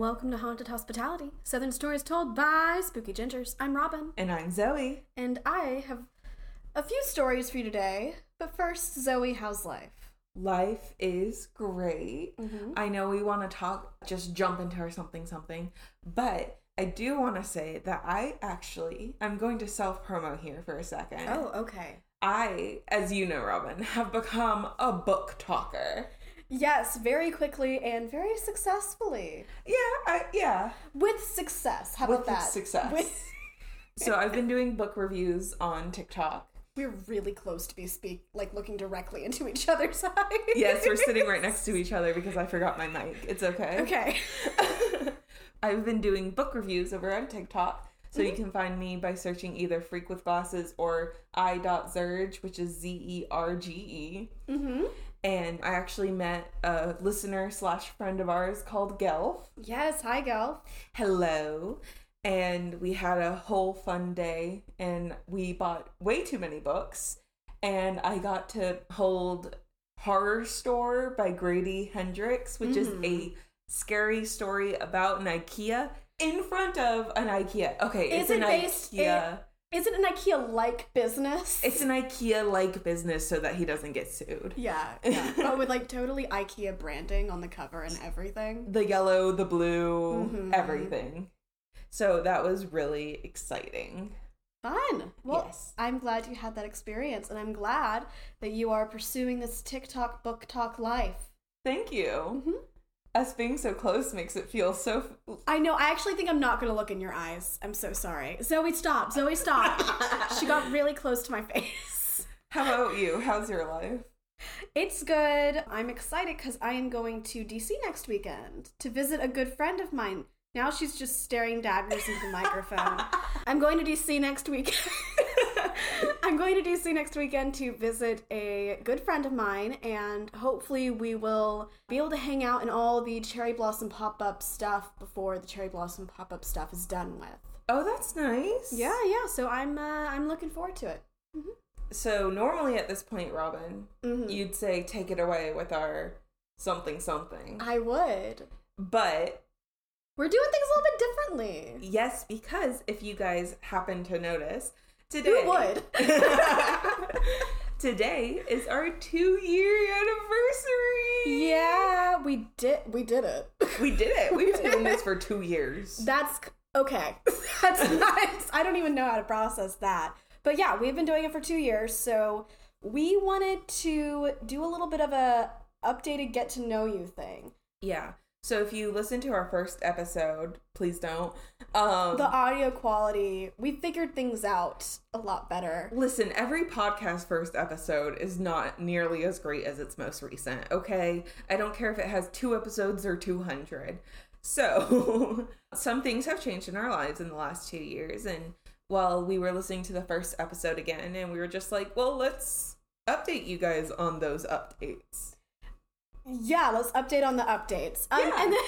Welcome to Haunted Hospitality, Southern Stories Told by Spooky Gingers. I'm Robin, And I'm Zoey. and I have a few stories for you today. But first, Zoey, how's life? Life is great. Mhm. I know we want to talk, just jump into our something something, but I do want to say that I actually, I'm going to self promo here for a second. Oh, okay. I, as you know, Robin, have become a book talker. Yes, very quickly and very successfully. Yeah, I, yeah. With success. How With about that? With success. With- So I've been doing book reviews on TikTok. we're really close to be speak like looking directly into each other's eyes. Yes, we're sitting right next to each other because I forgot my mic. It's okay. Okay. I've been doing book reviews over on TikTok. So Mm-hmm. you can find me by searching either Freak with Glasses or i.zerge, which is Z E R G E. mm-hmm. And I actually met a listener slash friend of ours called Gelf. Yes, hi, Gelf. Hello. And we had a whole fun day and we bought way too many books. And I got to hold Horrorstör by Grady Hendrix, which is Mm. a scary story about an IKEA in front of an IKEA. Okay, Is it's it an based IKEA. Is it an IKEA like business? It's an IKEA like business so that he doesn't get sued. Yeah, yeah. oh, with like totally IKEA branding on the cover and everything. The yellow, the blue, Mhm. everything. So that was really exciting. Fun. Well, Yes. I'm glad you had that experience, and I'm glad that you are pursuing this TikTok book talk life. Thank you. Mhm. Us being so close makes it feel so. I know. I actually think I'm not going to look in your eyes. I'm so sorry. Zoey, stop. Zoey, stop. she got really close to my face. How about you? How's your life? It's good. I'm excited because I am going to DC next weekend to visit a good friend of mine. Now she's just staring daggers into the microphone. I'm going to DC next week. I'm going to DC next weekend to visit a good friend of mine, and hopefully, we will be able to hang out in all the cherry blossom pop up stuff before the cherry blossom pop up stuff is done with. Oh, that's nice. Yeah, yeah. So I'm uh, I'm looking forward to it. So normally at this point, Robin, Mhm. you'd say take it away with our something something. I would. But We're doing things a little bit differently. yes, because if you guys happen to notice, today Who would? today is our two year anniversary. Yeah, we did. We did it. We did it. We've been doing this for two years. That's okay. That's nice. I don't even know how to process that. But yeah, we've been doing it for two years, so we wanted to do a little bit of a updated get to know you thing. Yeah. So if you listen to our first episode, please don't. Um The audio quality, we figured things out a lot better. Listen, every podcast first episode is not nearly as great as its most recent, okay? I don't care if it has two episodes or 200. So, some things have changed in our lives in the last two years. And while we were listening to the first episode again, and we were just like, well, let's update you guys on those updates. Yeah, let's update on the updates. Um, Yeah. and then,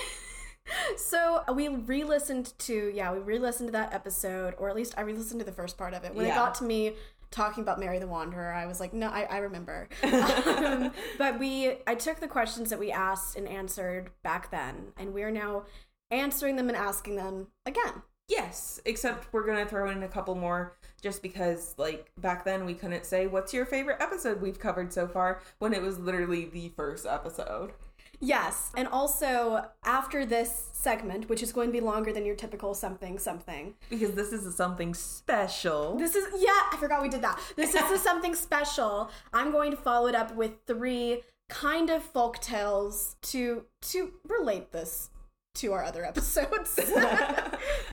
so we re-listened to yeah, we re-listened to that episode, or at least I re-listened to the first part of it. When it got to me talking about Mary the Wanderer, I was like, no, I, I remember. um, but we, I took the questions that we asked and answered back then, and we are now answering them and asking them again. Yes, except we're gonna throw in a couple more just because, like, back then we couldn't say, What's your favorite episode we've covered so far? when it was literally the first episode. Yes, and also after this segment, which is going to be longer than your typical something something, Because this is something special. This is yeah, I forgot we did that. This is something special. I'm going to follow it up with three kind of folk tales to to relate this to our other episodes.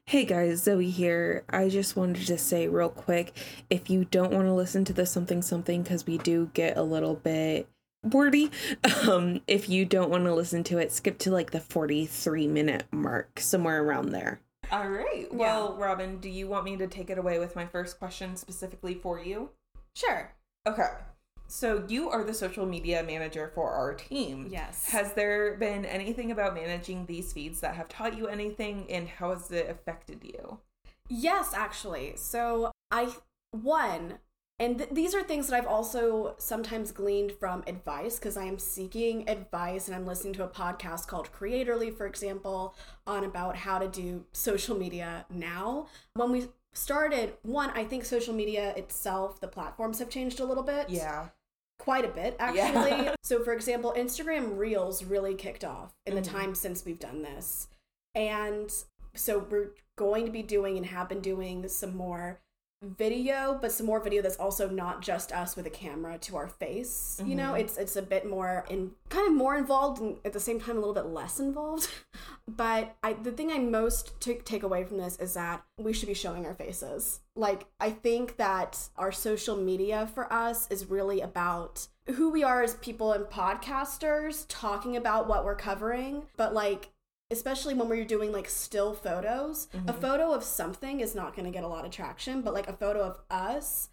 Hey guys, Zoey here. I just wanted to say real quick if you don't want to listen to the something something because we do get a little bit wordy, um, if you don't want to listen to it, skip to like the 43 minute mark, somewhere around there. All right. Well, Robin, do you want me to take it away with my first question specifically for you? sure. Okay. So you are the social media manager for our team. Yes. Has there been anything about managing these feeds that have taught you anything and how has it affected you? Yes, actually. So I one And th- these are things that I've also sometimes gleaned from advice because I am seeking advice and I'm listening to a podcast called Creatorly, for example, on about how to do social media now. When we started, one, I think social media itself, the platforms have changed a little bit. Yeah. Quite a bit, actually. Yeah. so, for example, Instagram Reels really kicked off in the Mhm. time since we've done this. And so we're going to be doing and have been doing some more video but some more video that's also not just us with a camera to our face you know? Mhm. it's it's a bit more in kind of more involved and at the same time a little bit less involved. But i the thing i most took take away from this is that we should be showing our faces. Like i think that our social media for us is really about who we are as people and podcasters talking about what we're covering. But like especially when we're doing like still photos a Mhm. photo of something is not going to get a lot of traction but like a photo of us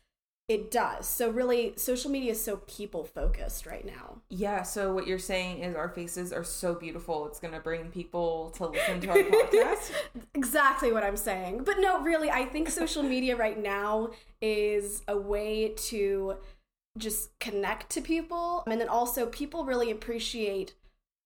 it does so really social media is so people focused right now Yeah, so what you're saying is our faces are so beautiful, it's gonna bring people to listen to our podcast. exactly what i'm saying but no really i think social media right now is a way to just connect to people and then also people really appreciate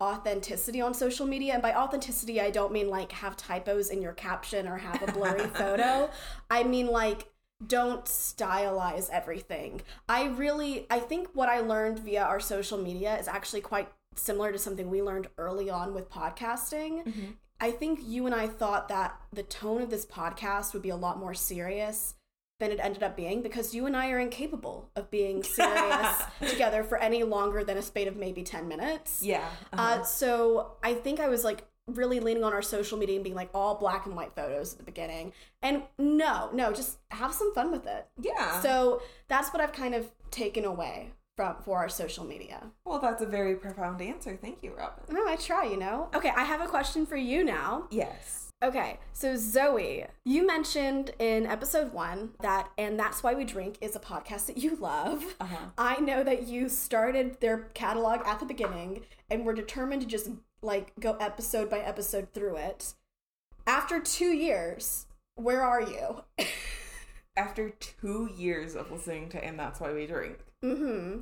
authenticity on social media and by authenticity i don't mean like have typos in your caption or have a blurry photo. I mean like don't stylize everything. I really i think what i learned via our social media is actually quite similar to something we learned early on with podcasting. Mhm. I think you and I thought that the tone of this podcast would be a lot more serious than it ended up being because you and I are incapable of being serious together for any longer than a spate of maybe 10 minutes. Yeah. Uh, uh-huh. so I think I was like really leaning on our social media and being like all black and white photos at the beginning. And no, no, just have some fun with it. yeah. So that's what I've kind of taken away from for our social media. well, that's a very profound answer. Thank you, Robin. No, I try, you know. Okay, I have a question for you now. Yes. Okay, so Zoey, you mentioned in episode one that And That's Why We Drink is a podcast that you love. Uh-huh. I know that you started their catalog at the beginning and were determined to just like go episode by episode through it. After two years, where are you? After two years of listening to And That's Why We Drink, mm-hmm.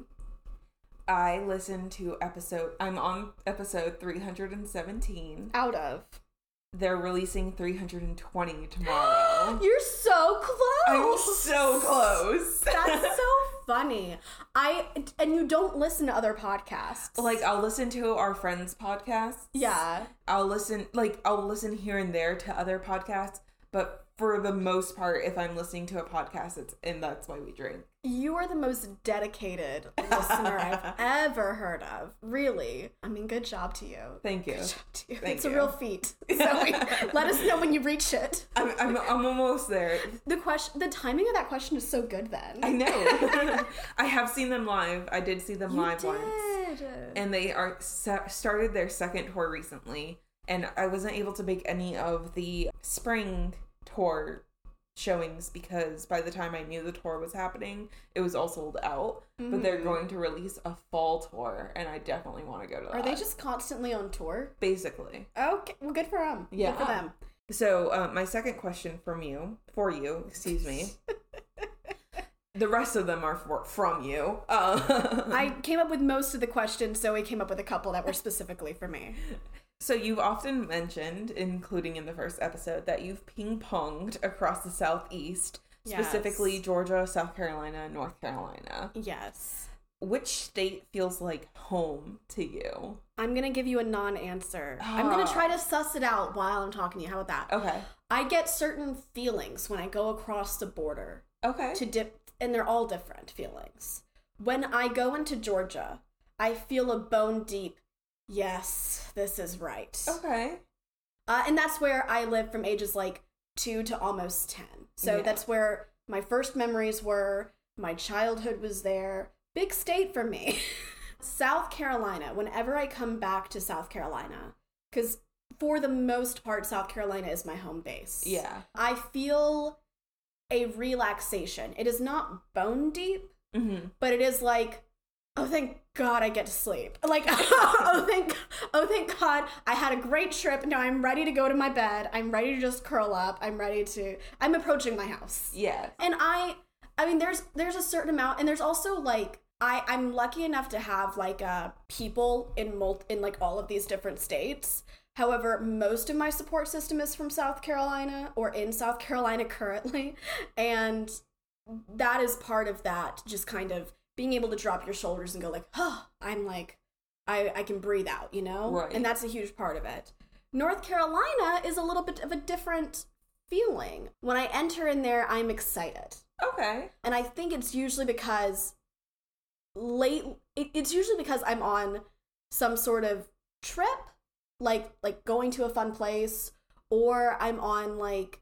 I listened to episode, I'm on episode 317. Out of. They're releasing 320 tomorrow. You're so close. I'm so close. That's so funny. I and you don't listen to other podcasts. like I'll listen to our friends' podcasts. yeah. I'll listen like I'll listen here and there to other podcasts, but for the most part, if I'm listening to a podcast, it's and that's why we drink. You are the most dedicated listener I've ever heard of. Really. I mean, good job to you. Thank you. Good job to you. Thank it's a real feat. So let us know when you reach it. I'm, I'm I'm almost there. The question, the timing of that question is so good. Then I know. I have seen them live. I did see them you live did. once, and they are started their second tour recently. And I wasn't able to make any of the spring tour showings because by the time I knew the tour was happening, it was all sold out. But they're Mhm. going to release a fall tour, and I definitely want to go to that. Are they just constantly on tour? basically? Okay, well, good for them. Yeah. good for them. So, uh, my second question from you, for you, excuse me. the rest of them are for, from you. Uh, I came up with most of the questions. Zoey came up with a couple that were specifically for me. So you've often mentioned, including in the first episode, that you've ping ponged across the southeast, specifically Yes. Georgia, South Carolina, North Carolina. Yes. Which state feels like home to you? I'm gonna give you a non-answer. I'm gonna try to suss it out while I'm talking to you. How about that? Okay. I get certain feelings when I go across the border Okay. to dip, and they're all different feelings. When I go into Georgia, I feel a bone deep, yes, this is right. Okay. Uh, and that's where I lived from ages like two to almost 10. So Yeah. that's where my first memories were. My childhood was there. Big state for me. South Carolina, whenever I come back to South Carolina, because for the most part, South Carolina is my home base. Yeah. I feel a relaxation. It is not bone deep, Mm-hmm. but it is like, oh, thank God I get to sleep. Like, oh, thank, oh, thank God I had a great trip. Now I'm ready to go to my bed. I'm ready to just curl up. I'm ready to, I'm approaching my house. Yeah. And I, I mean, there's there's a certain amount, and there's also like I I'm lucky enough to have like uh people in mul- in like all of these different states. However, most of my support system is from South Carolina or in South Carolina currently, and that is part of that. Just kind of being able to drop your shoulders and go like, "Oh, I'm like, I I can breathe out," you know, Right. and that's a huge part of it. North Carolina is a little bit of a different feeling. When I enter in there, I'm excited. Okay. And I think it's usually because late it, it's usually because I'm on some sort of trip, like like going to a fun place, or I'm on like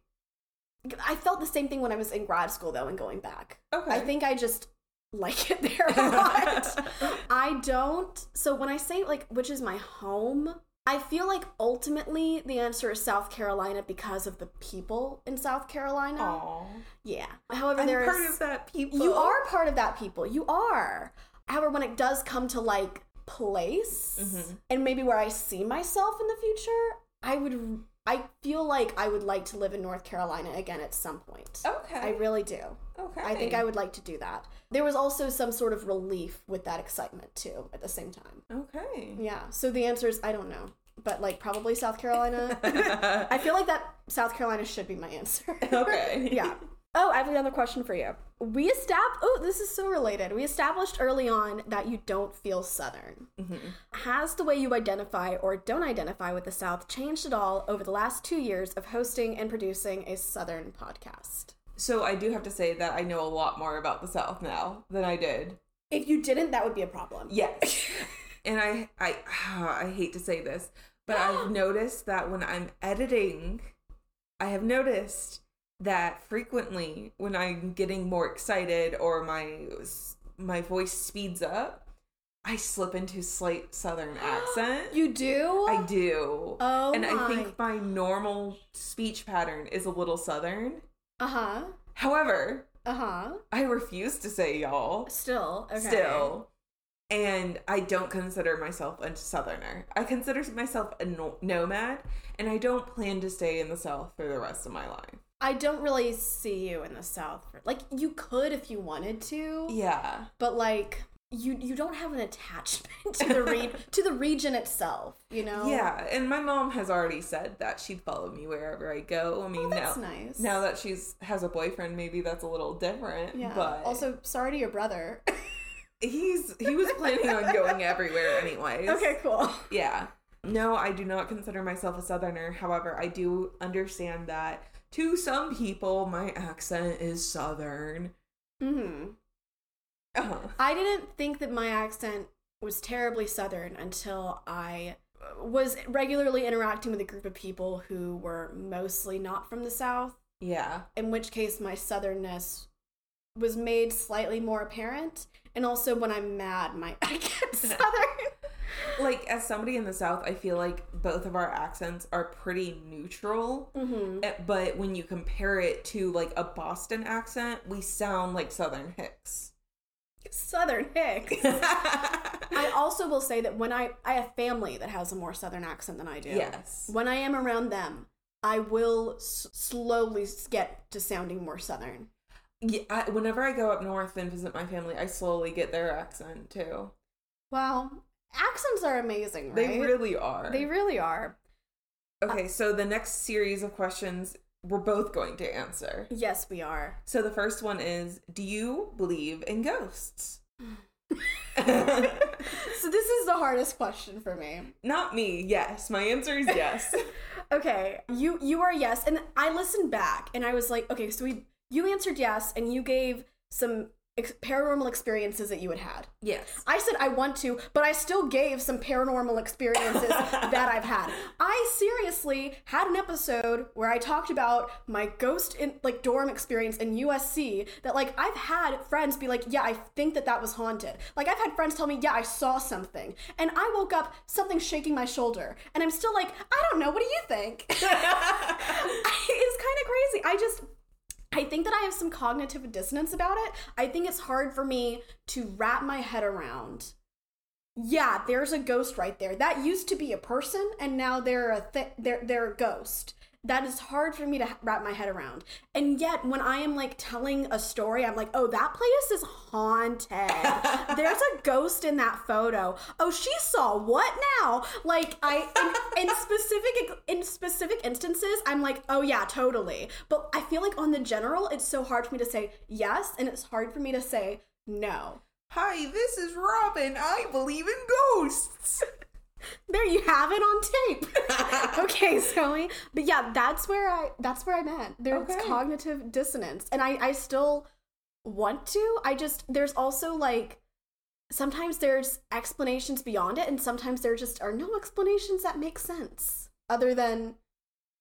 I felt the same thing when I was in grad school though and going back. Okay. I think I just like it there a lot. I don't. So when I say like which is my home, I feel like ultimately the answer is South Carolina because of the people in South Carolina. Aw. Yeah. However, I'm there is part of that people. you are part of that people. You are. However, when it does come to like place Mhm. and maybe where I see myself in the future, I would. I feel like I would like to live in North Carolina again at some point. Okay. I really do. Okay. I think I would like to do that. There was also some sort of relief with that excitement too at the same time. Okay. Yeah. So the answer is I don't know, but like probably South Carolina. I feel like that South Carolina should be my answer. Okay. yeah. Oh, I have another question for you. We established. Oh, this is so related. We established early on that you don't feel Southern. Mhm. Has the way you identify or don't identify with the South changed at all over the last two years of hosting and producing a Southern podcast? So I do have to say that I know a lot more about the South now than I did. If you didn't, that would be a problem. Yes. and I I ah, I hate to say this, but I've noticed that when I'm editing, I have noticed that frequently when I'm getting more excited or my my voice speeds up, I slip into slight southern accent. You do? I do. Oh and I think my normal speech pattern is a little southern. Uh huh. However, Uh huh. I refuse to say y'all Still. Okay. still. And I don't consider myself a southerner. I consider myself a no- nomad, and I don't plan to stay in the south for the rest of my life. I don't really see you in the South. Like you could if you wanted to. Yeah. but like you you don't have an attachment to the re- to the region itself you know Yeah, and my mom has already said that she'd follow me wherever I go. I mean, oh, that's now nice now that she's has a boyfriend, maybe that's a little different. yeah But also sorry to your brother he's he was planning on going everywhere anyways. okay cool Yeah. No, I do not consider myself a southerner. However, I do understand that to some people my accent is southern. hmm Uh-huh. i didn't think that my accent was terribly southern until i was regularly interacting with a group of people who were mostly not from the south Yeah. in which case my southernness was made slightly more apparent and also when i'm mad my i get southern Like as somebody in the south, I feel like both of our accents are pretty neutral. mm-hmm. Eh, But when you compare it to like a Boston accent, we sound like Southern Hicks. Southern Hicks. I also will say that when I I have family that has a more southern accent than I do. yes. When I am around them, I will s- slowly get to sounding more southern. Yeah, I, whenever I go up north and visit my family, I slowly get their accent too. Wow, accents are amazing, right? They really are. They really are. Okay, so the next series of questions we're both going to answer. Yes, we are. So the first one is Do you believe in ghosts? So this is the hardest question for me. Not me, yes. My answer is yes. Okay, you you are yes, and I listened back and I was like, okay, so we you answered yes, and you gave some ex- paranormal experiences that you had had. yes. I said I want to, but I still gave some paranormal experiences that I've had. I seriously had an episode where I talked about my ghost in like dorm experience in USC that like I've had friends be like, "Yeah, I think that that was haunted." Like I've had friends tell me, "Yeah, I saw something." And I woke up something shaking my shoulder, and I'm still like, "I don't know. What do you think?" it's kind of crazy. I just I think that I have some cognitive dissonance about it. I think it's hard for me to wrap my head around. Yeah, there's a ghost right there. That used to be a person, and now they're a th- they're they're a ghost. That is hard for me to wrap my head around. And yet, when I am like telling a story, I'm like, oh, that place is haunted. There's a ghost in that photo. Oh, she saw what now? Like, I in, in specific in specific instances, I'm like, oh yeah, totally. But I feel like on the general, it's so hard for me to say yes, and it's hard for me to say no. Hi, this is Robin. I believe in ghosts. There you have it on tape. okay, Zoey. But yeah, that's where I that's where I'm at. There's Okay. cognitive dissonance. And I, I still want to. I just there's also like sometimes there's explanations beyond it, and sometimes there just are no explanations that make sense. Other than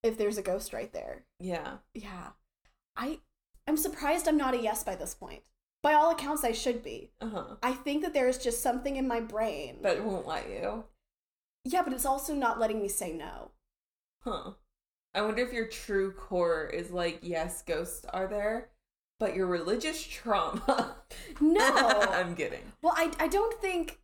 if there's a ghost right there. Yeah. Yeah. I I'm surprised I'm not a yes by this point. By all accounts I should be. Uh huh. I think that there's just something in my brain. that won't let you. Yeah, but it's also not letting me say no. Huh. I wonder if your true core is like, yes, ghosts are there, but your religious trauma. No. I'm kidding. Well, I, I don't think,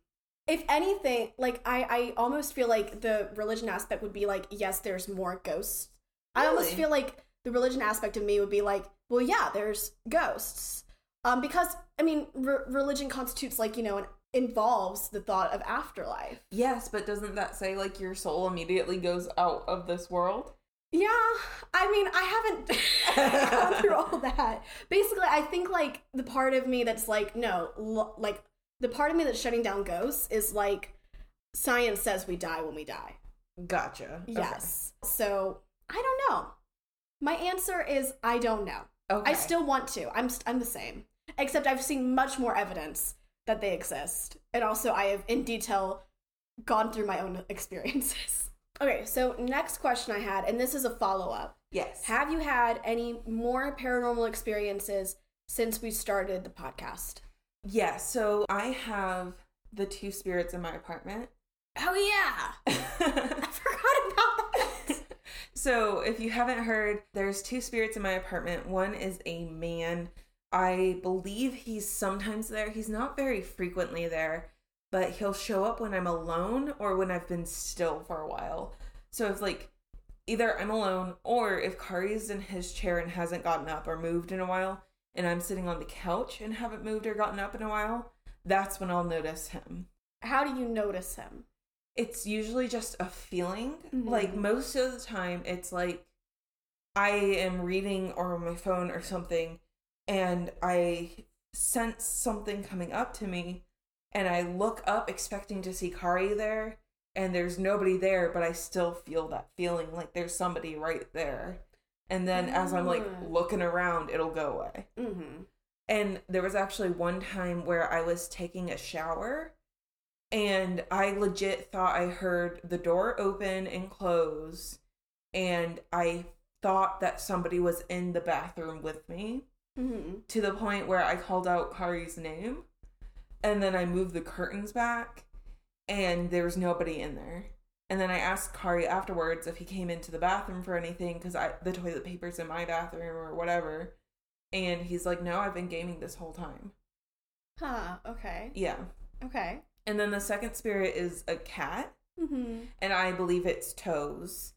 if anything, like, I, I almost feel like the religion aspect would be like, yes, there's more ghosts. I almost feel like the religion aspect of me would be like, well, yeah, there's ghosts. Um, because, I mean, re- religion constitutes, like, you know, and involves the thought of afterlife. Yes, but doesn't that say like your soul immediately goes out of this world? Yeah, I mean, I haven't gone through all that. Basically, I think like the part of me that's like, no, lo- like the part of me that's shutting down ghosts is like, science says we die when we die. Gotcha. Okay. Yes. So I don't know. My answer is I don't know. Okay. I still want to. I'm st- I'm the same, except I've seen much more evidence that they exist, and also I have in detail gone through my own experiences. Okay, so next question I had, and this is a follow up. Yes. Have you had any more paranormal experiences since we started the podcast? yeah, so I have the two spirits in my apartment. Oh yeah, I forgot about that. so, if you haven't heard, there's two spirits in my apartment. One is a man. I believe he's sometimes there. He's not very frequently there, but he'll show up when I'm alone or when I've been still for a while. So, if like either I'm alone or if Kari's in his chair and hasn't gotten up or moved in a while, and I'm sitting on the couch and haven't moved or gotten up in a while, that's when I'll notice him How do you notice him? it's usually just a feeling. Mhm. Like most of the time, it's like I am reading or on my phone or something, and I sense something coming up to me, and I look up expecting to see Kari there, and there's nobody there, but I still feel that feeling like there's somebody right there. And then as I'm like Ah. looking around, it'll go away. Mm-hmm. And there was actually one time where I was taking a shower and I legit thought I heard the door open and close and I thought that somebody was in the bathroom with me Mm-hmm. to the point where I called out Kari's name and then I moved the curtains back and there was nobody in there. And then I asked Kari afterwards if he came into the bathroom for anything because I the toilet paper's in my bathroom or whatever. And he's like, No, I've been gaming this whole time. Huh. Okay. Yeah. Okay. And then the second spirit is a cat, Mm-hmm. and I believe it's Toes.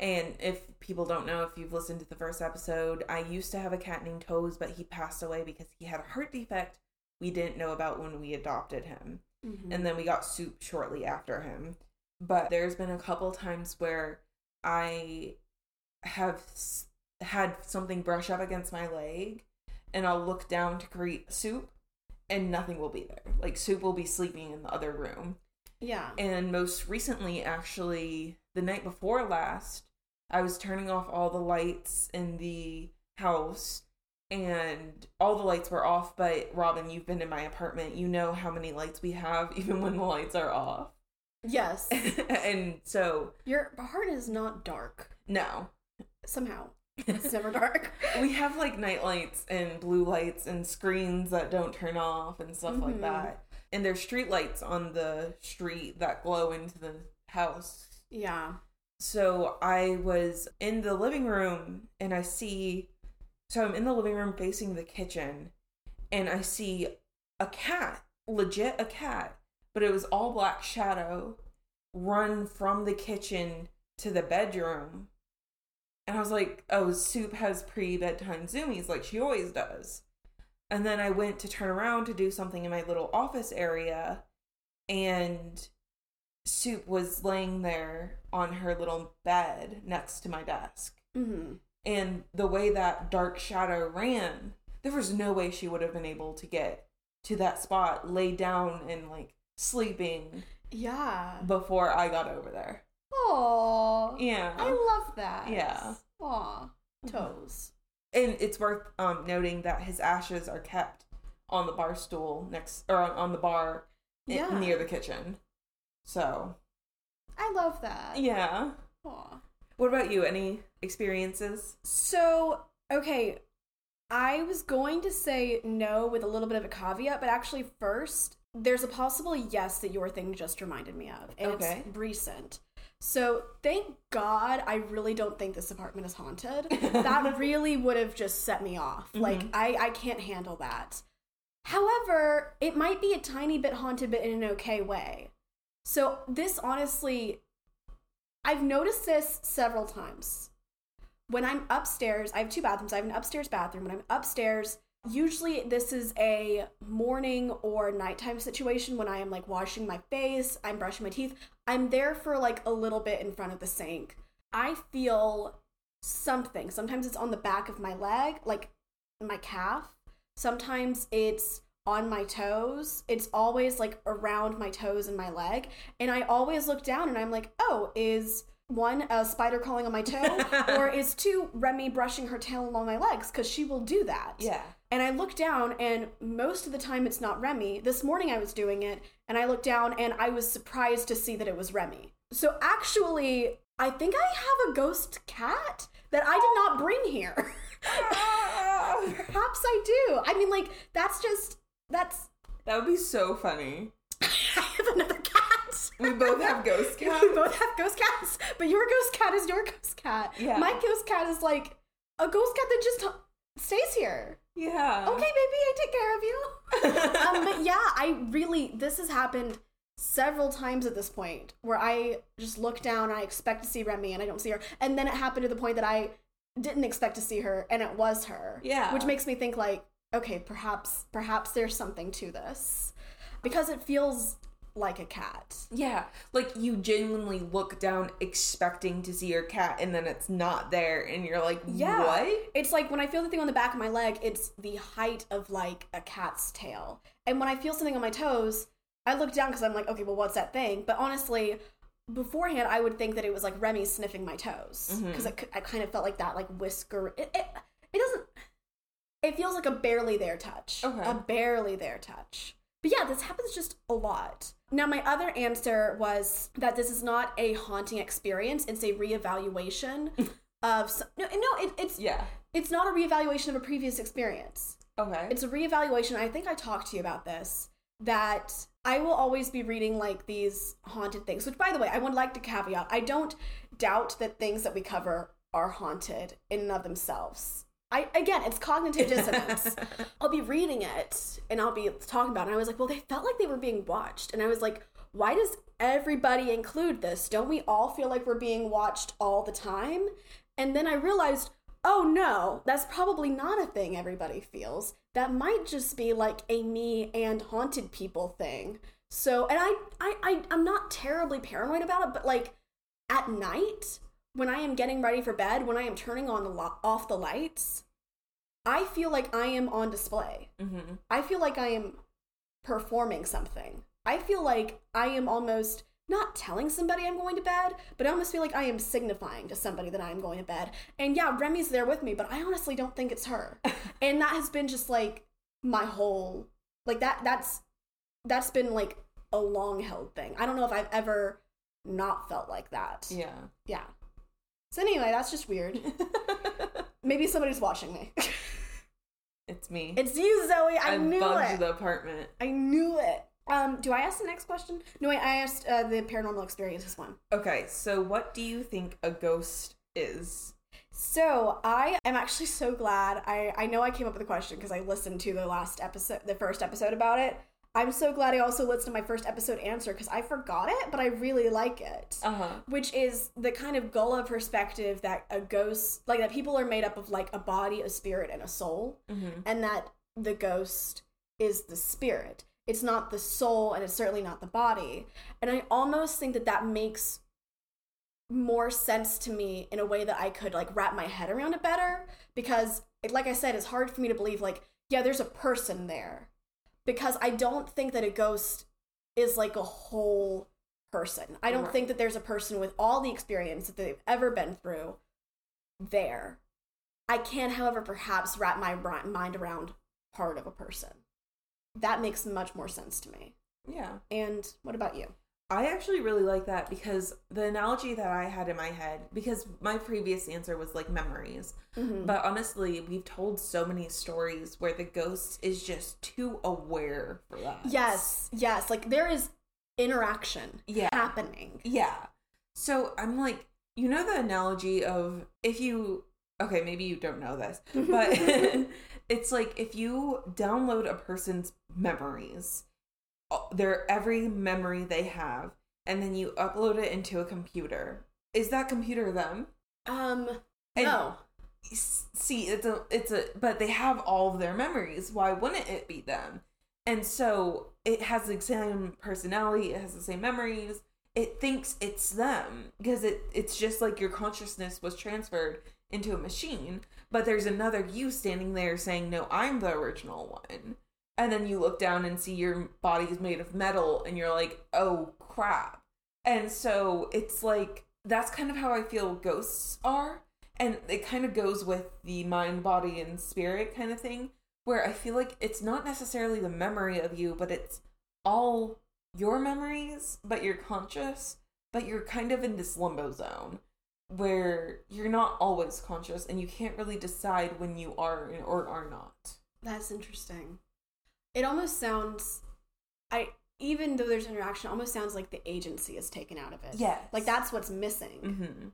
And if people don't know, if you've listened to the first episode, I used to have a cat named Toes, but he passed away because he had a heart defect we didn't know about when we adopted him. Mm-hmm. And then we got Soup shortly after him. But there's been a couple times where I have s- had something brush up against my leg, and I'll look down to greet Soup, and nothing will be there. Like, Soup will be sleeping in the other room. yeah. And most recently, actually, the night before last, I was turning off all the lights in the house and all the lights were off. But Robin, you've been in my apartment. You know how many lights we have, even when the lights are off. yes. and so, Your heart is not dark. no. Somehow. It's never dark. We have like night lights and blue lights and screens that don't turn off and stuff like Mhm. that. And there's street lights on the street that glow into the house yeah. So I was in the living room and I see so I'm in the living room facing the kitchen and I see a cat, legit a cat, but it was all black shadow run from the kitchen to the bedroom. And I was like, oh, Soup has pre bedtime zoomies like she always does. And then I went to turn around to do something in my little office area, and Soup was laying there on her little bed next to my desk. Mm-hmm. And the way that dark shadow ran, there was no way she would have been able to get to that spot, lay down and like sleeping Yeah. before I got over there. Oh. Yeah. I love that. Yeah. Aw. Toes. and it's worth um, noting that his ashes are kept on the bar stool next or on, on the bar i- Yeah. near the kitchen. So, I love that. yeah. Aw. What about you? Any experiences? So, okay, I was going to say no with a little bit of a caveat, but actually, first, there's a possible yes that your thing just reminded me of, and Okay. it's recent. So, thank God, I really don't think this apartment is haunted. that really would have just set me off. Mm-hmm. Like, I, I can't handle that. However, it might be a tiny bit haunted, but in an okay way. So, this honestly, I've noticed this several times. When I'm upstairs, I have two bathrooms. I have an upstairs bathroom. When I'm upstairs, usually this is a morning or nighttime situation when I am like washing my face, I'm brushing my teeth. I'm there for like a little bit in front of the sink. I feel something. Sometimes it's on the back of my leg, like my calf. Sometimes it's on my toes. It's always like around my toes and my leg. And I always look down and I'm like, oh, is one a spider crawling on my toe? or is two Remy brushing her tail along my legs? Because she will do that. Yeah. And I look down, and most of the time it's not Remy. This morning I was doing it, and I looked down, and I was surprised to see that it was Remy. So actually, I think I have a ghost cat that I did not bring here. Perhaps I do. I mean, like, that's just, that's, That would be so funny. I have another cat. We both have ghost cats. we both have ghost cats, but your ghost cat is your ghost cat. Yeah. My ghost cat is like a ghost cat that just stays here. Yeah. Okay, baby, I take care of you. um, but yeah, I really this has happened several times at this point where I just look down, and I expect to see Remy, and I don't see her, and then it happened to the point that I didn't expect to see her, and it was her. Yeah. which makes me think like, okay, perhaps perhaps there's something to this because it feels like a cat. Yeah, like you genuinely look down expecting to see your cat and then it's not there and you're like, Yeah. what? It's like when I feel the thing on the back of my leg, it's the height of like a cat's tail. And when I feel something on my toes, I look down because I'm like, okay, well, what's that thing? But honestly, beforehand, I would think that it was like Remy sniffing my toes mm-hmm. because I kind of felt like that, like whisker. It, it, it doesn't. It feels like a barely there touch. Okay. A barely there touch. But yeah, this happens just a lot. Now, my other answer was that this is not a haunting experience; it's a reevaluation of. s- No, no, it, it's Yeah. it's not a reevaluation of a previous experience. Okay. It's a reevaluation. I think I talked to you about this. That I will always be reading like these haunted things. Which, by the way, I would like to caveat: I don't doubt that things that we cover are haunted in and of themselves. I again, it's cognitive dissonance. I'll be reading it and I'll be talking about it. And I was like, well, they felt like they were being watched. And I was like, why does everybody include this? Don't we all feel like we're being watched all the time? And then I realized, oh no, that's probably not a thing everybody feels. That might just be like a me and haunted people thing. So, and I, I, I I'm not terribly paranoid about it, but like at night when I am getting ready for bed, when I am turning on the lo- off the lights, I feel like I am on display. mm-hmm. I feel like I am performing something. I feel like I am almost not telling somebody I'm going to bed, but I almost feel like I am signifying to somebody that I am going to bed. And yeah, Remy's there with me, but I honestly don't think it's her. and that has been just like my whole like that that's that's been like a long held thing. I don't know if I've ever not felt like that. Yeah. Yeah. So anyway, that's just weird. Maybe somebody's watching me. it's me. it's you, Zoey. I, knew bugged it. the apartment. I knew it. Um, do I ask the next question? No, wait, I asked uh, the paranormal experiences one. Okay, so what do you think a ghost is? So I am actually so glad. I I know I came up with the question because I listened to the last episode, the first episode about it. I'm so glad I also listened to my first episode answer because I forgot it, but I really like it. Uh huh. Which is the kind of Gullah perspective that a ghost, like that people are made up of like a body, a spirit, and a soul, Mm-hmm. and that the ghost is the spirit. It's not the soul, and it's certainly not the body. And I almost think that that makes more sense to me in a way that I could like wrap my head around it better because like I said it's hard for me to believe like yeah there's a person there because I don't think that a ghost is like a whole person. I don't Right. think that there's a person with all the experience that they've ever been through there. I can however perhaps wrap my mind around part of a person. That makes much more sense to me. Yeah. And what about you? I actually really like that because the analogy that I had in my head, because my previous answer was like memories. Mhm. But honestly, we've told so many stories where the ghost is just too aware for that. Yes, yes. Like there is interaction Yeah. happening. Yeah. So I'm like, you know the analogy of if you okay, maybe you don't know this, but it's like if you download a person's memories, their every memory they have, and then you upload it into a computer. Is that computer them? Um, And- no. See, it's a it's a but they have all of their memories. Why wouldn't it be them? And so it has the same personality, it has the same memories. It thinks it's them because it it's just like your consciousness was transferred into a machine, but there's another you standing there saying, "No, I'm the original one." And then you look down and see your body is made of metal and you're like, "Oh crap." And so it's like that's kind of how I feel ghosts are and it kind of goes with the mind body and spirit kind of thing where i feel like it's not necessarily the memory of you but it's all your memories but you're conscious but you're kind of in this limbo zone where you're not always conscious and you can't really decide when you are or are not That's interesting. It almost sounds I even though there's interaction, it almost sounds like the agency is taken out of it. Yeah, Like that's what's missing. mm-hmm.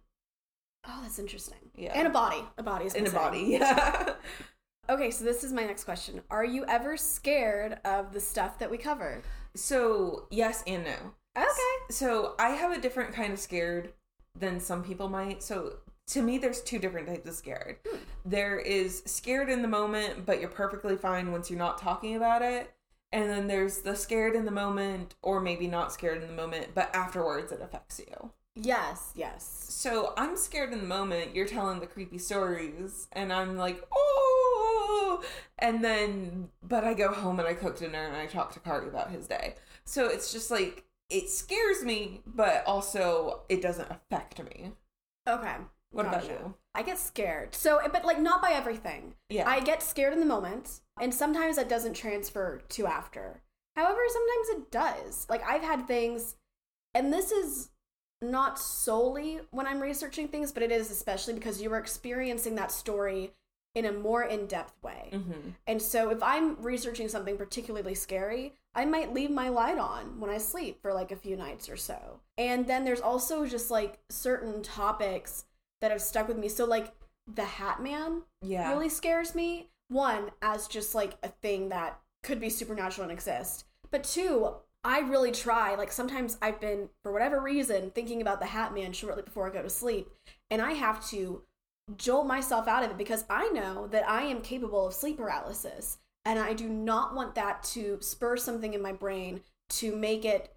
Oh, that's interesting. Yeah. And a body. A body is in a body yeah Okay, so this is my next question. Are you ever scared of the stuff that we cover? so yes and no Okay. so I have a different kind of scared than some people might. So to me, there's two different types of scared. Hmm. There is scared in the moment, but you're perfectly fine once you're not talking about it. And then there's the scared in the moment, or maybe not scared in the moment, but afterwards it affects you. Yes, yes. So I'm scared in the moment. You're telling the creepy stories, and I'm like, oh. And then, but I go home and I cook dinner and I talk to Kari about his day. So it's just like it scares me, but also it doesn't affect me. Okay. What about you? I get scared. So, but like not by everything. Yeah. I get scared in the moment, and sometimes that doesn't transfer to after. However, sometimes it does. Like I've had things, and this is not solely when I'm researching things, but it is especially because you are experiencing that story in a more in depth way. mm-hmm. And so if I'm researching something particularly scary, I might leave my light on when I sleep for like a few nights or so. And then there's also just like certain topics that have stuck with me. So like the Hat Man Yeah. really scares me. One, as just like a thing that could be supernatural and exist. But two, I really try. Like sometimes I've been, for whatever reason, thinking about the Hat Man shortly before I go to sleep. And I have to jolt myself out of it because I know that I am capable of sleep paralysis. And I do not want that to spur something in my brain to make it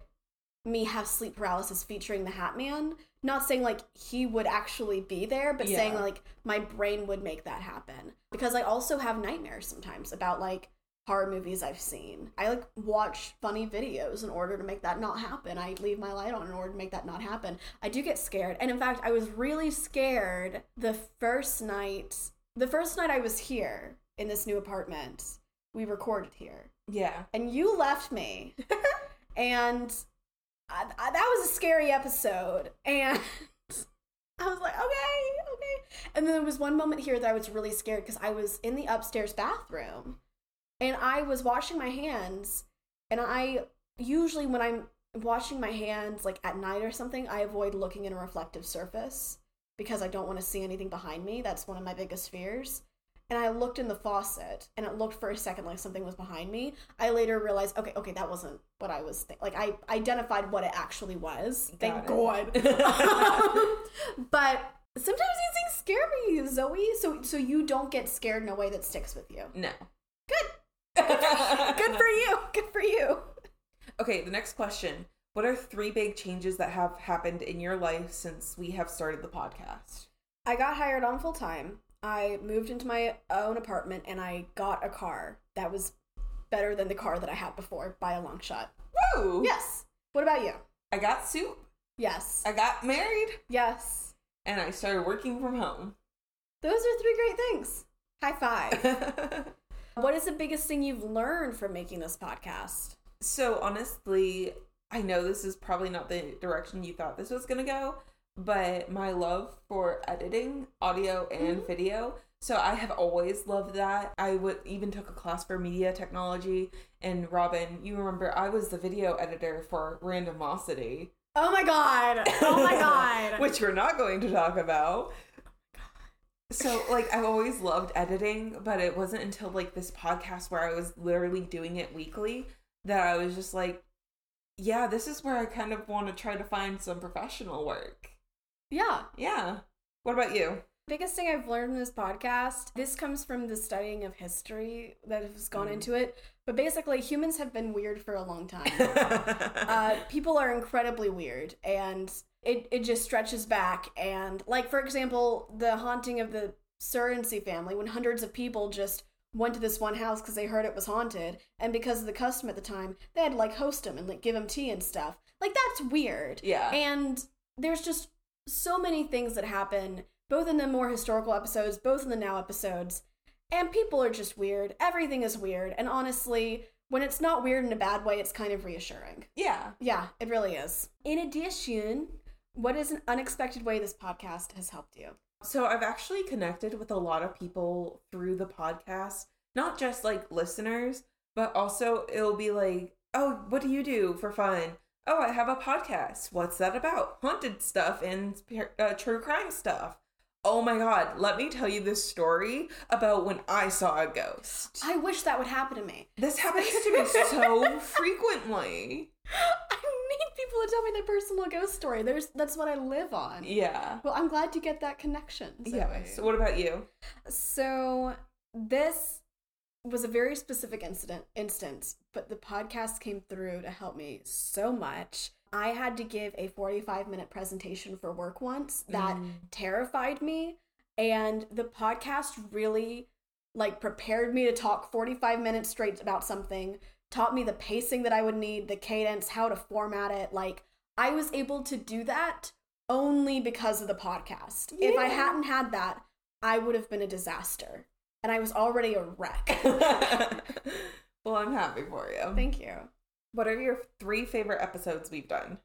me have sleep paralysis featuring the Hat Man. Not saying like he would actually be there, but saying like my brain would make that happen. Because I also have nightmares sometimes about like horror movies I've seen. I like watch funny videos in order to make that not happen. I leave my light on in order to make that not happen. I do get scared. And in fact, I was really scared the first night. The first night I was here in this new apartment. We recorded here Yeah. and you left me and I, I- that was a scary episode. And i was like okay okay. And then there was one moment here that i was really scared because i was in the upstairs bathroom and i was washing my hands. And i usually when i'm washing my hands like at night or something i avoid looking in a reflective surface because i don't want to see anything behind me. That's one of my biggest fears and I looked in the faucet and it looked for a second like something was behind me. I later realized, okay, okay, that wasn't what I was think- like. I identified what it actually was. Thank Got God. but sometimes these things scare me, Zoey. So so you don't get scared in a way that sticks with you. no. Good. Good for you. Good for you. Okay, the next question. What are three big changes that have happened in your life since we have started the podcast? I got hired on full time. I moved into my own apartment and I got a car that was better than the car that I had before by a long shot. Woo! Yes. What about you? I got soup. Yes. I got married. Yes. And I started working from home. Those are three great things. High five. what is the biggest thing you've learned from making this podcast? so honestly, I know this is probably not the direction you thought this was gonna go, but my love for editing audio and Mhm. video. So I have always loved that. I would even took a class for media technology. And Robin, you remember I was the video editor for Randomosity. Oh my god. Oh my god. Which we're not going to talk about. So like I've always loved editing, but it wasn't until like this podcast where I was literally doing it weekly that I was just like, yeah, this is where I kind of want to try to find some professional work. Yeah. Yeah. What about you? Biggest thing I've learned in this podcast, this comes from the studying of history that has gone Mm. into it. But basically, humans have been weird for a long time. uh, people are incredibly weird and it, it just stretches back and like for example the haunting of the Surrency family when hundreds of people just went to this one house because they heard it was haunted and because of the custom at the time they had to like host them and like give them tea and stuff like that's weird yeah. and there's just so many things that happen both in the more historical episodes both in the now episodes and people are just weird everything is weird and honestly when it's not weird in a bad way it's kind of reassuring yeah. yeah, it really is. In addition, what is an unexpected way this podcast has helped you? So I've actually connected with a lot of people through the podcast, not just like listeners, but also it'll be like, "Oh, what do you do for fun?" "Oh, I have a podcast. What's that about?" Haunted stuff and uh, true crime stuff. Oh my god, let me tell you this story about when I saw a ghost. I wish that would happen to me. This happens to me so frequently. I need people to tell me their personal ghost story. There's that's what I live on. Yeah. Well, I'm glad to get that connection. Yeah. So what about you? So this was a very specific incident instance, but the podcast came through to help me so much. I had to give a 45 minute presentation for work once that Mm. terrified me and the podcast really like prepared me to talk 45 minutes straight about something, taught me the pacing that I would need, the cadence, how to format it. Like I was able to do that only because of the podcast. If I hadn't had that, I would have been a disaster. And I was already a wreck. well, I'm happy for you. Thank you. What are your three favorite episodes we've done?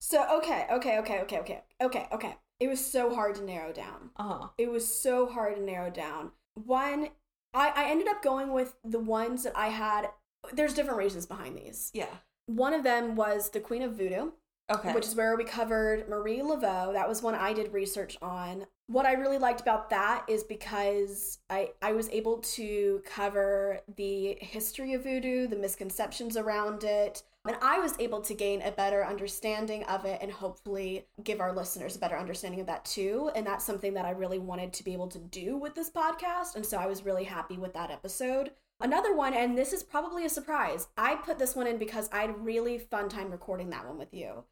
So, okay, okay, okay, okay, okay, okay, okay. It was so hard to narrow down. Uh huh. It was so hard to narrow down. One, I, I ended up going with the ones that I had. There's different reasons behind these. Yeah. One of them was The Queen of Voodoo, Okay. which is where we covered Marie Laveau. That was one I did research on. What I really liked about that is because I, I was able to cover the history of voodoo, the misconceptions around it, and I was able to gain a better understanding of it and hopefully give our listeners a better understanding of that too. And that's something that I really wanted to be able to do with this podcast. And so I was really happy with that episode. Another one, and this is probably a surprise, I put this one in because I had really fun time recording that one with you.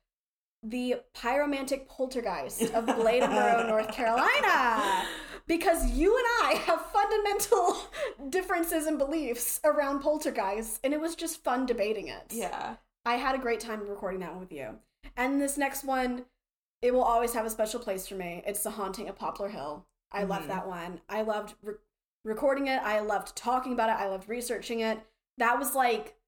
The pyromantic poltergeist of Bladensboro, North Carolina. Because you and I have fundamental differences in beliefs around poltergeists, and it was just fun debating it. yeah. I had a great time recording that one with you. And this next one, it will always have a special place for me. It's The Haunting of Poplar Hill. I love Mhm. that one. I loved re- recording it. I loved talking about it. I loved researching it. That was like,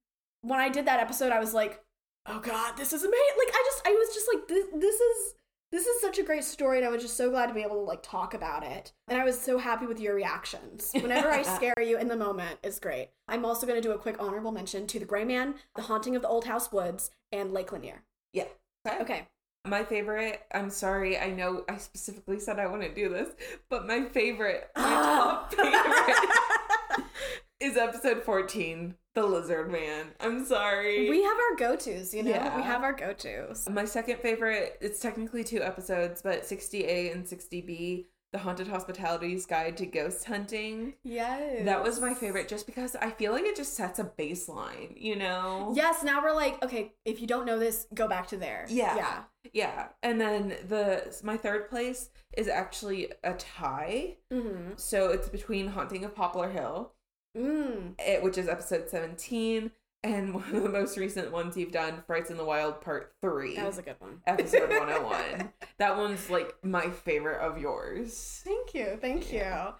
when I did that episode, I was like, oh God, this is amazing. Like, I just, I was just like, this, this is. This is such a great story, and I was just so glad to be able to like talk about it. And I was so happy with your reactions. Whenever I scare you in the moment, is great. I'm also going to do a quick honorable mention to The Gray Man, The Haunting of the Old House Woods, and Lake Lanier. Yeah. Okay. Okay. My favorite, I'm sorry, I know I specifically said I wouldn't do this, but my favorite, my top favorite is episode 14, The Lizard Man. I'm sorry. We have our go tos, you know? Yeah. We have our go tos. my second favorite, it's technically two episodes, but 60A and 60B, The Haunted Hospitality's Guide to Ghost Hunting. Yes. That was my favorite just because I feel like it just sets a baseline, you know? Yes, now we're like, okay, if you don't know this, go back to there. Yeah. Yeah. Yeah. And then the my third place is actually a tie. Mm-hmm. So it's between Haunting of Poplar Hill, Mm. it, which is episode 17, and one of the most recent ones you've done, Frights in the Wild Part 3. That was a good one. episode 101. that one's like my favorite of yours. Thank you. Thank Yeah. you.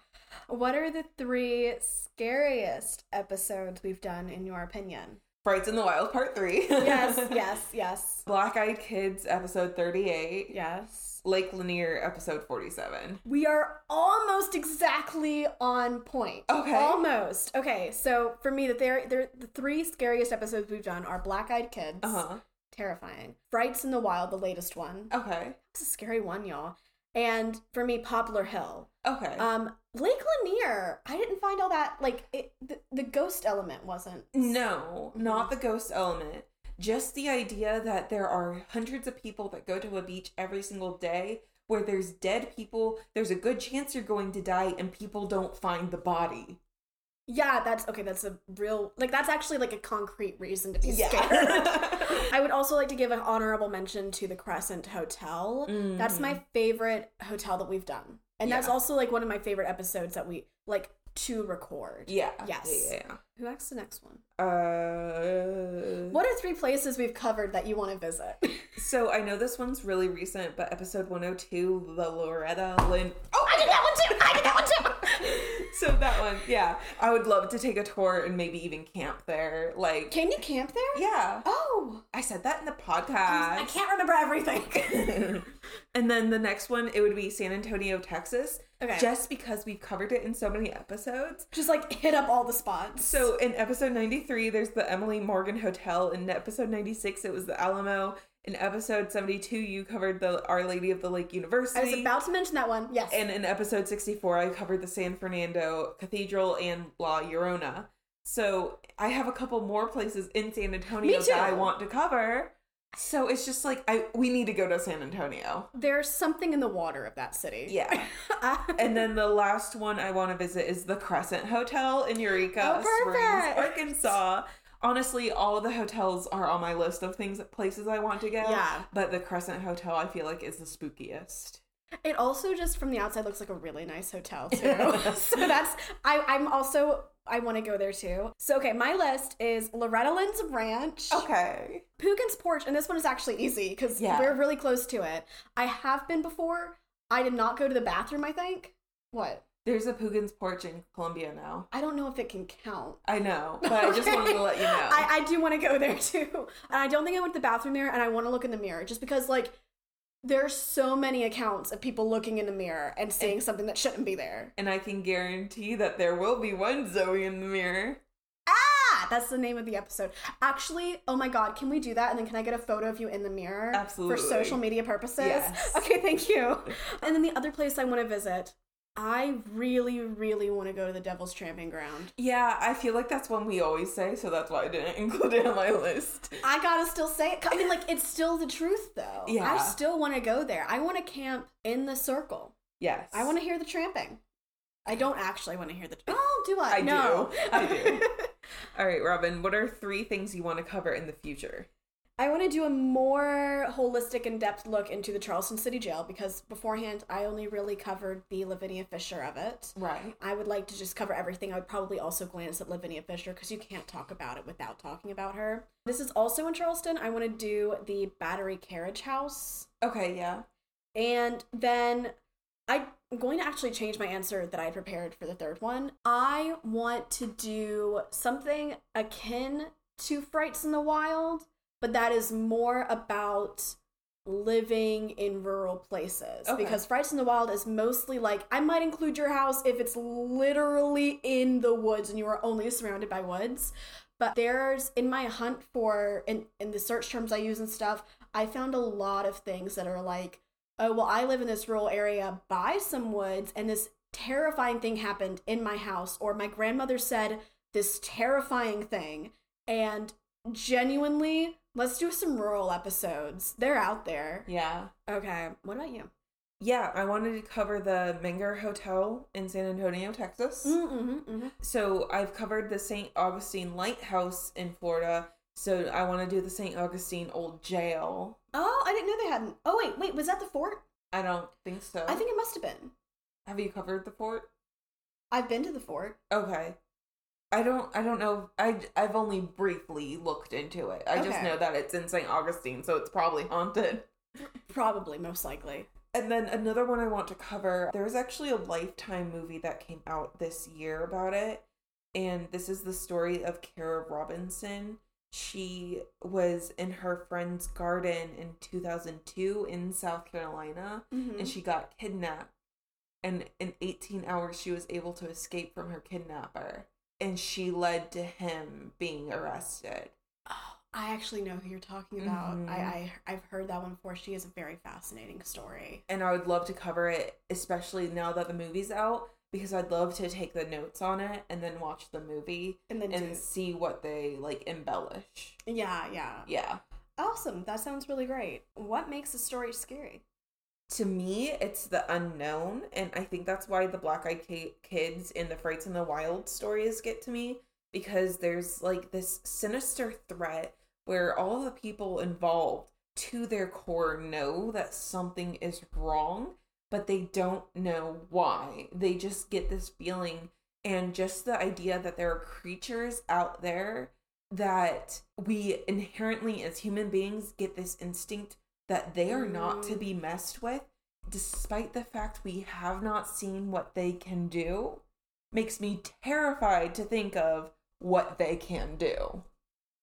What are the three scariest episodes we've done in your opinion? Frights in the Wild Part 3. Yes, yes, yes. Black Eyed Kids episode 38. Yes. Lake Lanier episode 47. We are almost exactly on point. Okay. Almost. Okay, so for me, the, they're, they're, the three scariest episodes we've done are Black Eyed Kids. Uh-huh. Terrifying. Frights in the Wild, the latest one. Okay. It's a scary one, y'all. And for me, Poplar Hill. Okay. Um, Lake Lanier, I didn't find all that, like, it, the, the ghost element wasn't. No, not the ghost element. Just the idea that there are hundreds of people that go to a beach every single day where there's dead people, there's a good chance you're going to die, and people don't find the body. Yeah, that's okay. That's a real like that's actually like a concrete reason to be scared. I would also like to give an honorable mention to the Crescent Hotel. That's my favorite hotel that we've done, and that's Mm-hmm. Also like one of my favorite episodes that we like to record. yeah. Yes. Yeah. Who asks the next one? Uh, What are three places we've covered that you want to visit? So I know this one's really recent, but episode 102, the Loretta Lynn. oh, I did that one too. I did that one too. So that one, yeah. I would love to take a tour and maybe even camp there. Like, Can you camp there? yeah. Oh, I said that in the podcast. I can't remember everything. and then the next one, it would be San Antonio, Texas. Okay. Just because we've covered it in so many episodes. Just like hit up all the spots. So in episode 93, there's the Emily Morgan Hotel. In episode 96, it was the Alamo. In episode 72, you covered the Our Lady of the Lake University. I was about to mention that one. Yes. And in episode 64, I covered the San Fernando Cathedral and La Llorona. So I have a couple more places in San Antonio that I want to cover. So it's just like I we need to go to San Antonio. There's something in the water of that city. Yeah. And then the last one I want to visit is the Crescent Hotel in Eureka Oh, Springs. Arkansas. Honestly, all of the hotels are on my list of things places I want to go. Yeah. But the Crescent Hotel I feel like is the spookiest. It also just from the outside looks like a really nice hotel too. so that's I I'm also I want to go there too. So okay, my list is Loretta Lynn's Ranch, Okay. Poogan's Porch, and this one is actually easy because Yeah. we're really close to it. I have been before. I did not go to the bathroom. I think. What? There's a Poogan's porch in Columbia now. I don't know if it can count. I know, but I just wanted to let you know. I, I do want to go there too. And I don't think I went to the bathroom there, and I want to look in the mirror just because, like, there's so many accounts of people looking in the mirror and seeing something that shouldn't be there. and I can guarantee that there will be one Zoey in the mirror. Ah, that's the name of the episode. Actually, oh my god, can we do that? And then can I get a photo of you in the mirror? Absolutely. For social media purposes? Yes. Okay, thank you. And then the other place I want to visit, I really, really want to go to the Devil's Tramping Ground. Yeah, I feel like that's one we always say, so that's why I didn't include it on my list. I gotta still say it. I mean, like, it's still the truth, though. Yeah. I still want to go there. I want to camp in the circle. Yes. I want to hear the tramping. I don't actually want to hear the. Oh, do I? I no. do. I do. All right, Robin, what are three things you want to cover in the future? I want to do a more holistic, in depth look into the Charleston City Jail because beforehand I only really covered the Lavinia Fisher of it. Right. I would like to just cover everything. I would probably also glance at Lavinia Fisher because you can't talk about it without talking about her. This is also in Charleston. I want to do the Battery Carriage House. Okay, yeah. And then I'm going to actually change my answer that I prepared for the third one. I want to do something akin to Frights in the Wild, but that is more about living in rural places Okay. because Frights in the Wild is mostly like I might include your house if it's literally in the woods and you are only surrounded by woods. But there's in my hunt for in in the search terms I use and stuff, I found a lot of things that are like, oh, well, I live in this rural area by some woods, and this terrifying thing happened in my house, or my grandmother said this terrifying thing. And genuinely, let's do some rural episodes. They're out there. Yeah. Okay, what about you? Yeah, I wanted to cover the Menger Hotel in San Antonio, Texas. Mm-hmm, mm-hmm. So I've covered the St. Augustine Lighthouse in Florida. So I want to do the St. Augustine Old Jail. Oh, I didn't know they hadn't. Oh, wait, wait, was that the fort? I don't think so. I think it must have been. Have you covered the fort? I've been to the fort. Okay. I don't I don't know. I I've only briefly looked into it. I just know that it's in St. Augustine, so it's probably haunted. Probably, most likely. And then another one I want to cover. There was actually a Lifetime movie that came out this year about it. And this is the story of Kara Robinson. She was in her friend's garden in 2002 in South Carolina Mhm. and she got kidnapped. And in 18 hours, she was able to escape from her kidnapper. And she led to him being arrested. Oh, I actually know who you're talking about. Mhm. I, I I've heard that one before. She is a very fascinating story. and I would love to cover it, especially now that the movie's out, because I'd love to take the notes on it and then watch the movie And then and do- see what they like embellish. Yeah, yeah. Yeah. Awesome. That sounds really great. What makes a story scary? To me, it's the unknown, and I think that's why the Black Eyed Ki- Kids and the Frights in the Wild stories get to me because there's like this sinister threat where all the people involved to their core know that something is wrong, but they don't know why. They just get this feeling and just the idea that there are creatures out there that we inherently as human beings get this instinct that they are not to Mm. be messed with despite the fact we have not seen what they can do makes me terrified to think of what they can do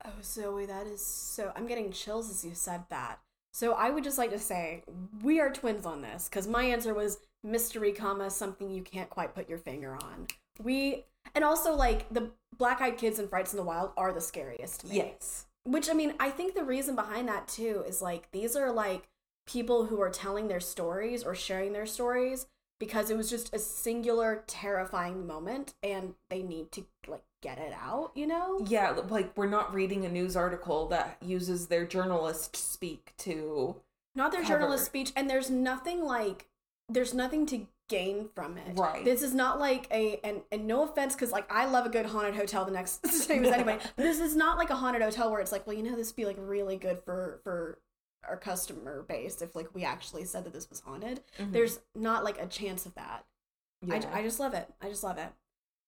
Oh, Zoey, that is so. I'm getting chills as you said that. So I would just like to say we are twins on this because my answer was mystery, comma something you can't quite put your finger on. We and also like the Black Eyed Kids and Frights in the Wild are the scariest. To me. yes Which I mean, I think the reason behind that too is like these are like people who are telling their stories or sharing their stories because it was just a singular terrifying moment and they need to like get it out, you know? yeah like we're not reading a news article that uses their journalist speak to Not their cover. journalist speech and there's nothing like there's nothing to gain from it. Right. This is not like a and, and no offense cuz like I love a good haunted hotel the next same as anybody. This is not like a haunted hotel where it's like, well, you know this would be like really good for for our customer base if like we actually said that this was haunted. Mhm. There's not like a chance of that. I, yeah. I just love it. I just love it.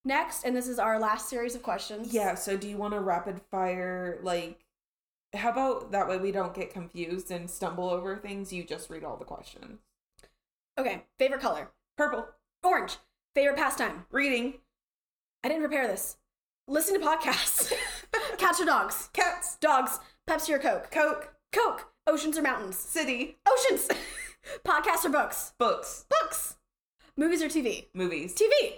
Next, and this is our last series of questions. yeah so do you want to rapid fire like how about that way we don't get confused and stumble over things you just read all the questions Okay. Favorite color? Purple Orange. Favorite pastime? reading I didn't prepare this. Listen to podcasts. Cats or dogs? cats Dogs. Pepsi or Coke? coke Coke. Oceans or mountains? city Oceans. Podcasts or books? books Books. Movies or TV? movies TV.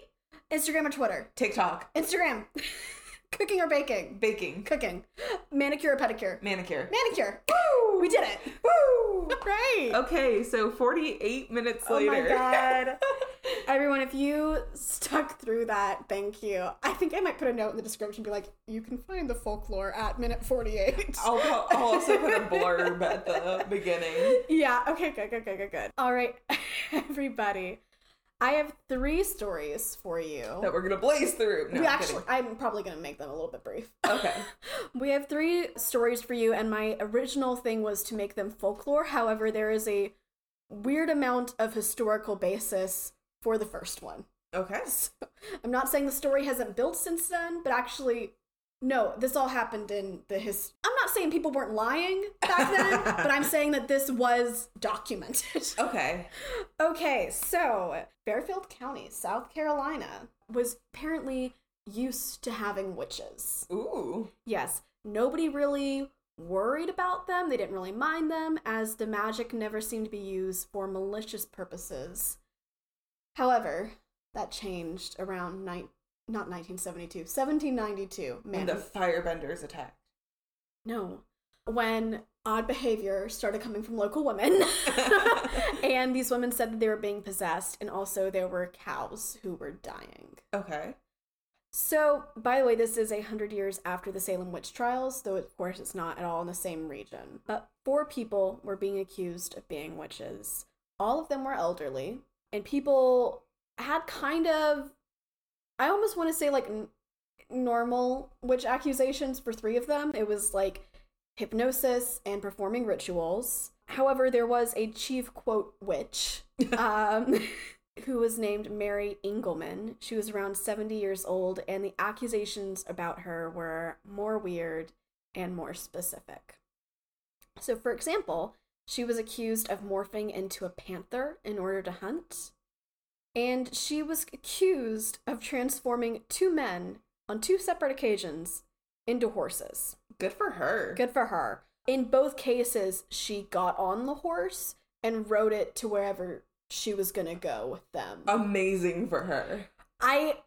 Instagram or Twitter? tiktok Instagram. Cooking or baking? baking Cooking. Manicure or pedicure? manicure Manicure. Woo! We did it. Woo! Right. Okay, so 48 minutes Oh later. Oh my god. Everyone, if you stuck through that, thank you. I think I might put a note in the description be like, you can find the folklore at minute 48. I'll, I'll also put a blurb at the beginning. Yeah, okay, good, good, good, good, good. All right, everybody. I have three stories for you. That we're gonna blaze through. No, we I'm actually, I'm probably going to make them a little bit brief. Okay. We have three stories for you, and my original thing was to make them folklore. However, there is a weird amount of historical basis for the first one. Okay. So, I'm not saying the story hasn't built since then, but actually, no, this all happened in the his. I'm not saying people weren't lying back then, but I'm saying that this was documented. Okay. Okay, so Fairfield County, South Carolina, was apparently used to having witches. Ooh. Yes, nobody really worried about them. They didn't really mind them, as the magic never seemed to be used for malicious purposes. However, that changed around nine, not 1972, 1792. When Man, the firebenders attacked. no. When odd behavior started coming from local women. and these women said that they were being possessed, and also there were cows who were dying. Okay. So, by the way, this is a hundred years after the Salem witch trials, though of course it's not at all in the same region. But four people were being accused of being witches. All of them were elderly, and people had kind of, I almost want to say like n- normal witch accusations for three of them. It was like hypnosis and performing rituals. However, there was a chief quote witch. Um, who was named Mary Ingleman. She was around 70 years old, and the accusations about her were more weird and more specific. So, for example, she was accused of morphing into a panther in order to hunt, and she was accused of transforming two men on two separate occasions into horses. Good for her. Good for her. In both cases, she got on the horse and rode it to wherever she was gonna go with them. Amazing for her. I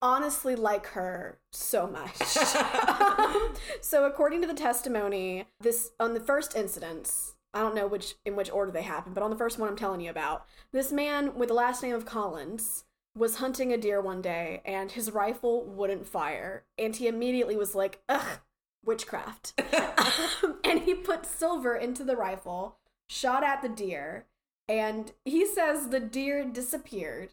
honestly like her so much. so according to the testimony, this on the first incidents, I don't know which in which order they happened, but on the first one I'm telling you about, this man with the last name of Collins was hunting a deer one day and his rifle wouldn't fire, and he immediately was like, "Ugh, witchcraft." Um, and he put silver into the rifle, shot at the deer, and he says the deer disappeared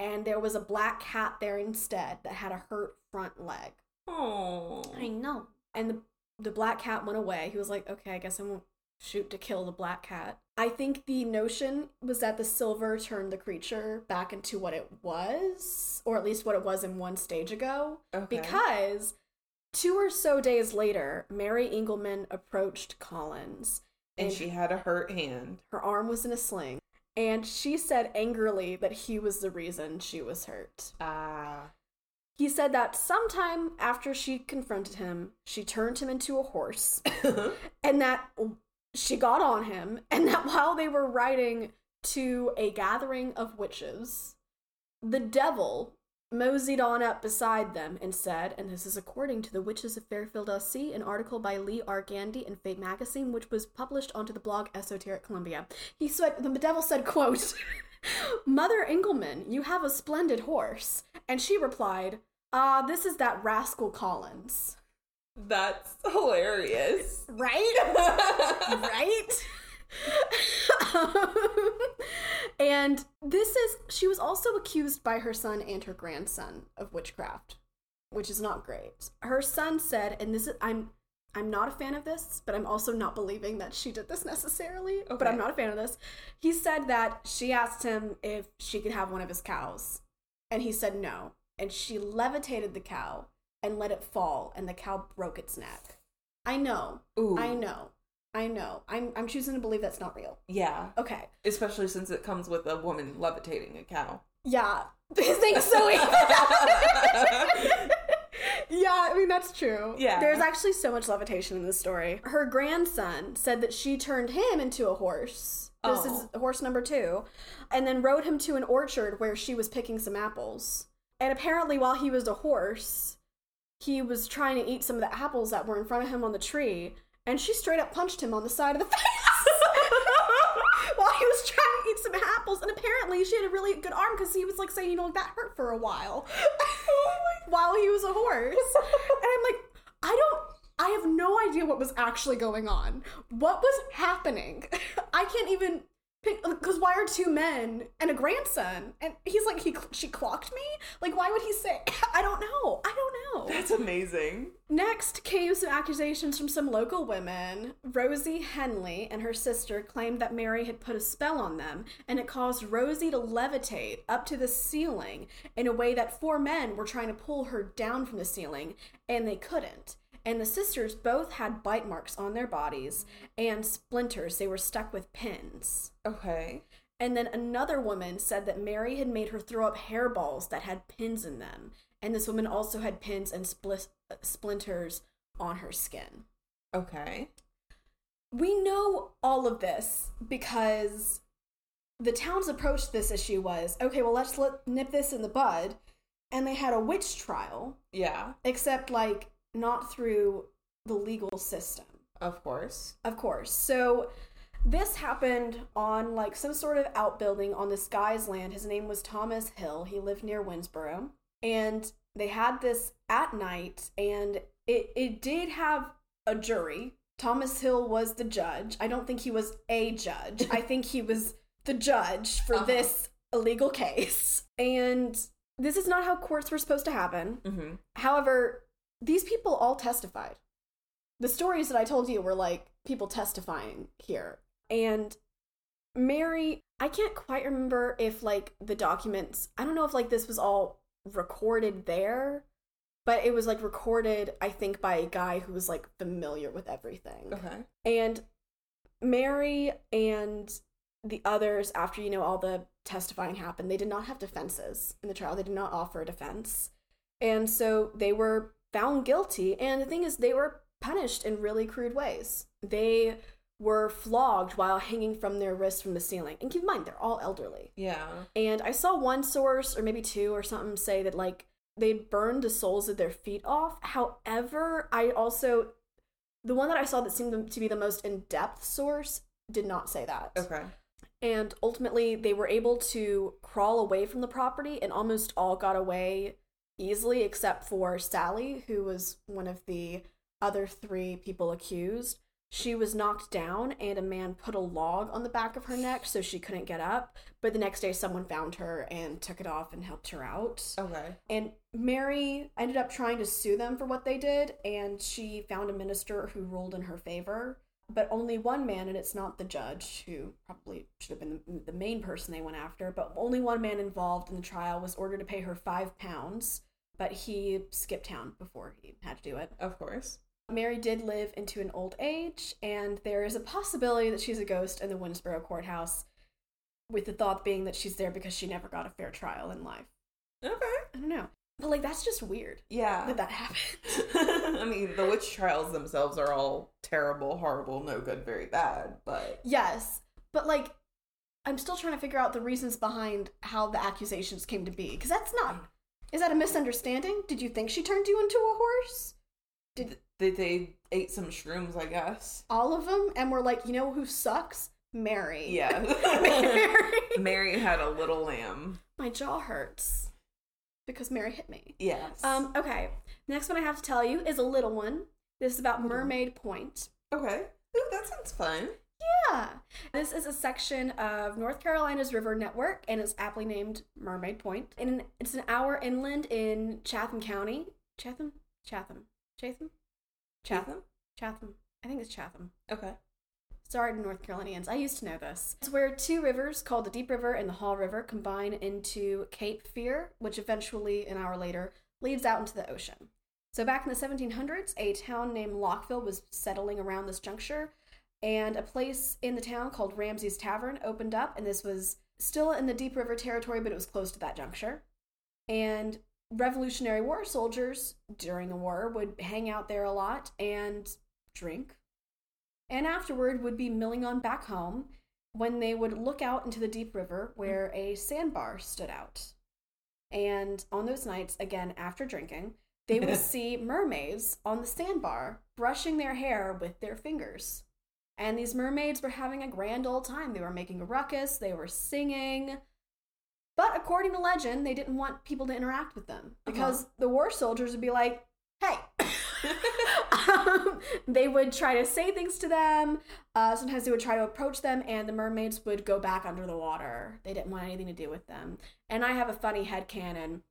and there was a black cat there instead that had a hurt front leg. Oh. I know. And the the black cat went away. He was like, "Okay, I guess I won't shoot to kill the black cat." I think the notion was that the silver turned the creature back into what it was, or at least what it was in one stage ago, Okay. because two or so days later, Mary Ingleman approached Collins and she had a hurt hand. her arm was in a sling, and she said angrily that he was the reason she was hurt. Ah. He said that sometime after she confronted him, she turned him into a horse, and that she got on him, and that while they were riding to a gathering of witches, the devil moseyed on up beside them and said, and this is according to the Witches of Fairfield SC, an article by Lee R. Gandy in Fate magazine, which was published onto the blog Esoteric Columbia. He said, the devil said, quote, Mother Ingleman, you have a splendid horse. And she replied, Ah, this is that rascal Collins. That's hilarious. Right? right? and this is, she was also accused by her son and her grandson of witchcraft, which is not great. Her son said, and this is, I'm, I'm not a fan of this, but I'm also not believing that she did this necessarily. But I'm not a fan of this. He said that she asked him if she could have one of his cows, and he said no. And she levitated the cow and let it fall, and the cow broke its neck. I know. Ooh. I know. I know. I'm I'm choosing to believe that's not real. Yeah. Okay. Especially since it comes with a woman levitating a cow. Yeah. Thanks, Zoey. yeah, I mean that's true. Yeah. There's actually so much levitation in this story. Her grandson said that she turned him into a horse. This is Oh. horse number two. And then rode him to an orchard where she was picking some apples. And apparently while he was a horse, he was trying to eat some of the apples that were in front of him on the tree, and she straight up punched him on the side of the face while he was trying to eat some apples. And apparently, she had a really good arm because he was like saying, you know, that hurt for a while while he was a horse. And I'm like, I don't. I have no idea what was actually going on. What was happening? I can't even because why are two men and a grandson? And he's like, he she clocked me. Like, why would he say? I don't know. I don't know. That's amazing. Next came some accusations from some local women. Rosie Henley and her sister claimed that Mary had put a spell on them, and it caused Rosie to levitate up to the ceiling in a way that four men were trying to pull her down from the ceiling, and they couldn't. And the sisters both had bite marks on their bodies and splinters. They were stuck with pins. Okay. And then another woman said that Mary had made her throw up hairballs that had pins in them. And this woman also had pins and split, uh, splinters on her skin. Okay. We know all of this because the town's approach to this issue was okay, well, let's let, nip this in the bud. And they had a witch trial, Yeah. except like not through the legal system. Of course. Of course. So this happened on like some sort of outbuilding on this guy's land. His name was Thomas Hill. He lived near Winnsboro. And they had this at night and it it did have a jury. Thomas Hill was the judge. I don't think he was a judge. I think he was the judge for Uh-huh. this illegal case. And this is not how courts were supposed to happen. Mm-hmm. However, these people all testified. The stories that I told you were like people testifying here. And Mary, I can't quite remember if like the documents, I don't know if like this was all recorded there, but it was like recorded, I think, by a guy who was like familiar with everything. Okay. And Mary and the others, after you know all the testifying happened, they did not have defenses in the trial. They did not offer a defense. And so they were found guilty. And the thing is, they were punished in really crude ways. They were flogged while hanging from their wrists from the ceiling. And keep in mind, they're all elderly. Yeah. And I saw one source, or maybe two or something, say that like they burned the soles of their feet off. However, I also, the one that I saw that seemed to be the most in depth source did not say that. Okay. And ultimately, they were able to crawl away from the property and almost all got away easily, except for Sally, who was one of the other three people accused. She was knocked down, and a man put a log on the back of her neck so she couldn't get up. But the next day, someone found her and took it off and helped her out. Okay. And Mary ended up trying to sue them for what they did, and she found a minister who ruled in her favor. But only one man, and it's not the judge, who probably should have been the, the main person they went after, but only one man involved in the trial was ordered to pay her five pounds, but he skipped town before he had to do it. Of course. Mary did live into an old age, and there is a possibility that she's a ghost in the Winnsboro courthouse, with the thought being that she's there because she never got a fair trial in life. Okay. I don't know. But, like, that's just weird Yeah. that that happened. I mean, the witch trials themselves are all terrible, horrible, no good, very bad, but yes, but, like, I'm still trying to figure out the reasons behind how the accusations came to be. Because that's not. Is that a misunderstanding? Did you think she turned you into a horse? Did they, they ate some shrooms, I guess. all of them? And we're like, you know who sucks? Mary. Yeah. Mary. Mary had a little lamb. My jaw hurts because Mary hit me. Yes. Um, okay. Next one I have to tell you is a little one. This is about Mermaid Point. Okay. Ooh, that sounds fun. Yeah. This is a section of North Carolina's river network and it's aptly named Mermaid Point. And it's an hour inland in Chatham County. Chatham? Chatham. Chatham? Chatham? Chatham. I think it's Chatham. Okay. Sorry to North Carolinians. I used to know this. It's where two rivers called the Deep River and the Haw River combine into Cape Fear, which eventually, an hour later, leads out into the ocean. So back in the 1700s, a town named Lockville was settling around this juncture, and a place in the town called Ramsey's Tavern opened up, and this was still in the Deep River territory, but it was close to that juncture. And Revolutionary War soldiers during the war would hang out there a lot and drink and afterward would be milling on back home when they would look out into the deep river where a sandbar stood out. And on those nights, again after drinking, they would see mermaids on the sandbar brushing their hair with their fingers. And these mermaids were having a grand old time. They were making a ruckus, they were singing. But according to legend, they didn't want people to interact with them because the war soldiers would be like, hey. um, they would try to say things to them. Uh, sometimes they would try to approach them, and the mermaids would go back under the water. They didn't want anything to do with them. And I have a funny head canon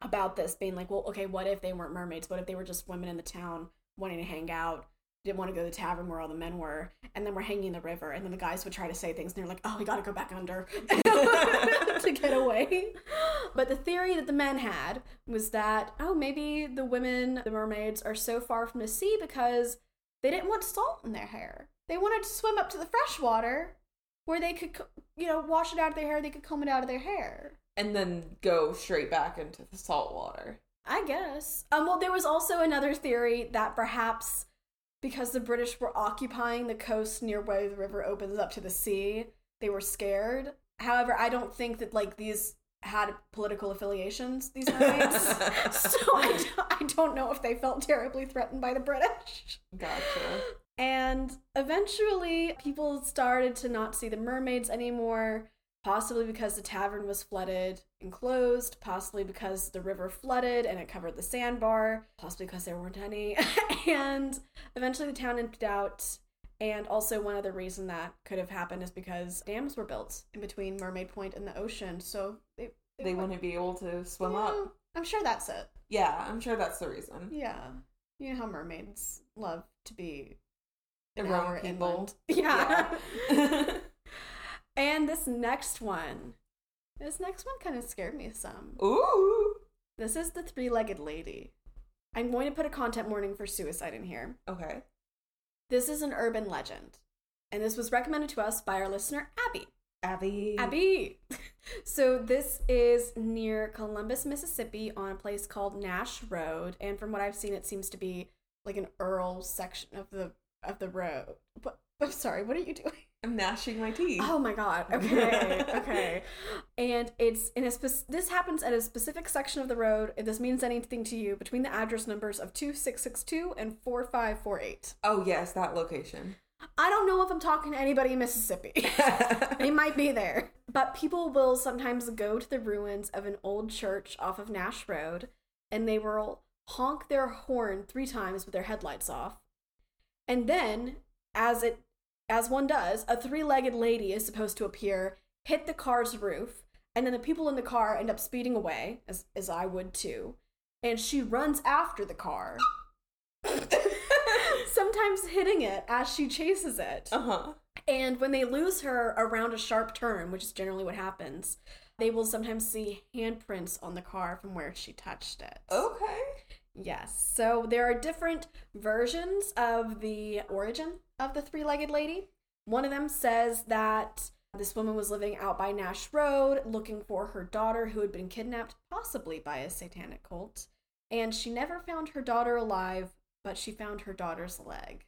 about this being like, well, okay, what if they weren't mermaids? What if they were just women in the town wanting to hang out? Didn't want to go to the tavern where all the men were, and then we're hanging in the river, and then the guys would try to say things, and they're like, "Oh, we gotta go back under to get away." But the theory that the men had was that, oh, maybe the women, the mermaids, are so far from the sea because they didn't want salt in their hair. They wanted to swim up to the fresh water where they could, you know, wash it out of their hair. They could comb it out of their hair. And then go straight back into the salt water. I guess. Um, well, there was also another theory that perhaps because the British were occupying the coast near where the river opens up to the sea, they were scared. However, I don't think that like these had political affiliations. These mermaids, so I, don't- I don't know if they felt terribly threatened by the British. Gotcha. And eventually, people started to not see the mermaids anymore, possibly because the tavern was flooded and closed, possibly because the river flooded and it covered the sandbar, possibly because there weren't any. and eventually, the town emptied out. And also, one other reason that could have happened is because dams were built in between Mermaid Point and the ocean, so they They wouldn't be able to swim Yeah, up. I'm sure that's it. Yeah, I'm sure that's the reason. Yeah. You know how mermaids love to be Around people. inland. Yeah. Yeah. and this next one, this next one kind of scared me some. Ooh. This is the three legged lady. I'm going to put a content warning for suicide in here. Okay. This is an urban legend. And this was recommended to us by our listener, Abby. Abby. Abby. So this is near Columbus, Mississippi, on a place called Nash Road, and from what I've seen, it seems to be like an Earl section of the of the road. But I'm sorry, what are you doing? I'm gnashing my teeth. Oh my god. Okay. okay. And it's in a spec- this happens at a specific section of the road. If this means anything to you, between the address numbers of 2662 and 4548. Oh yes, that location. I don't know if I'm talking to anybody in Mississippi. they might be there. But people will sometimes go to the ruins of an old church off of Nash Road and they will honk their horn three times with their headlights off. And then, as it as one does, a three-legged lady is supposed to appear, hit the car's roof, and then the people in the car end up speeding away, as as I would too. And she runs after the car. sometimes hitting it as she chases it. uh huh. And when they lose her around a sharp turn, which is generally what happens, they will sometimes see handprints on the car from where she touched it. Okay. Yes. So there are different versions of the origin of the three legged lady. One of them says that this woman was living out by Nash Road looking for her daughter who had been kidnapped, possibly by a satanic cult. And she never found her daughter alive, but she found her daughter's leg.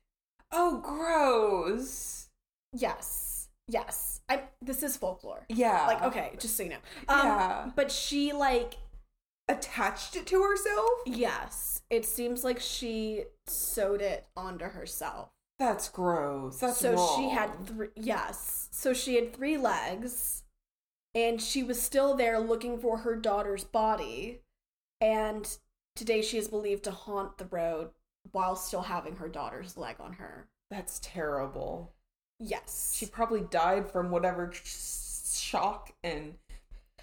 Oh, gross. Yes. Yes. I this is folklore. Yeah. Like okay, just so you know. Um, Yeah. but she like Attached it to herself? yes, it seems like she sewed it onto herself. That's gross. That's so she had three yes. So she had three legs and she was still there looking for her daughter's body and today she is believed to haunt the road while still having her daughter's leg on her. That's terrible. Yes. She probably died from whatever sh- shock and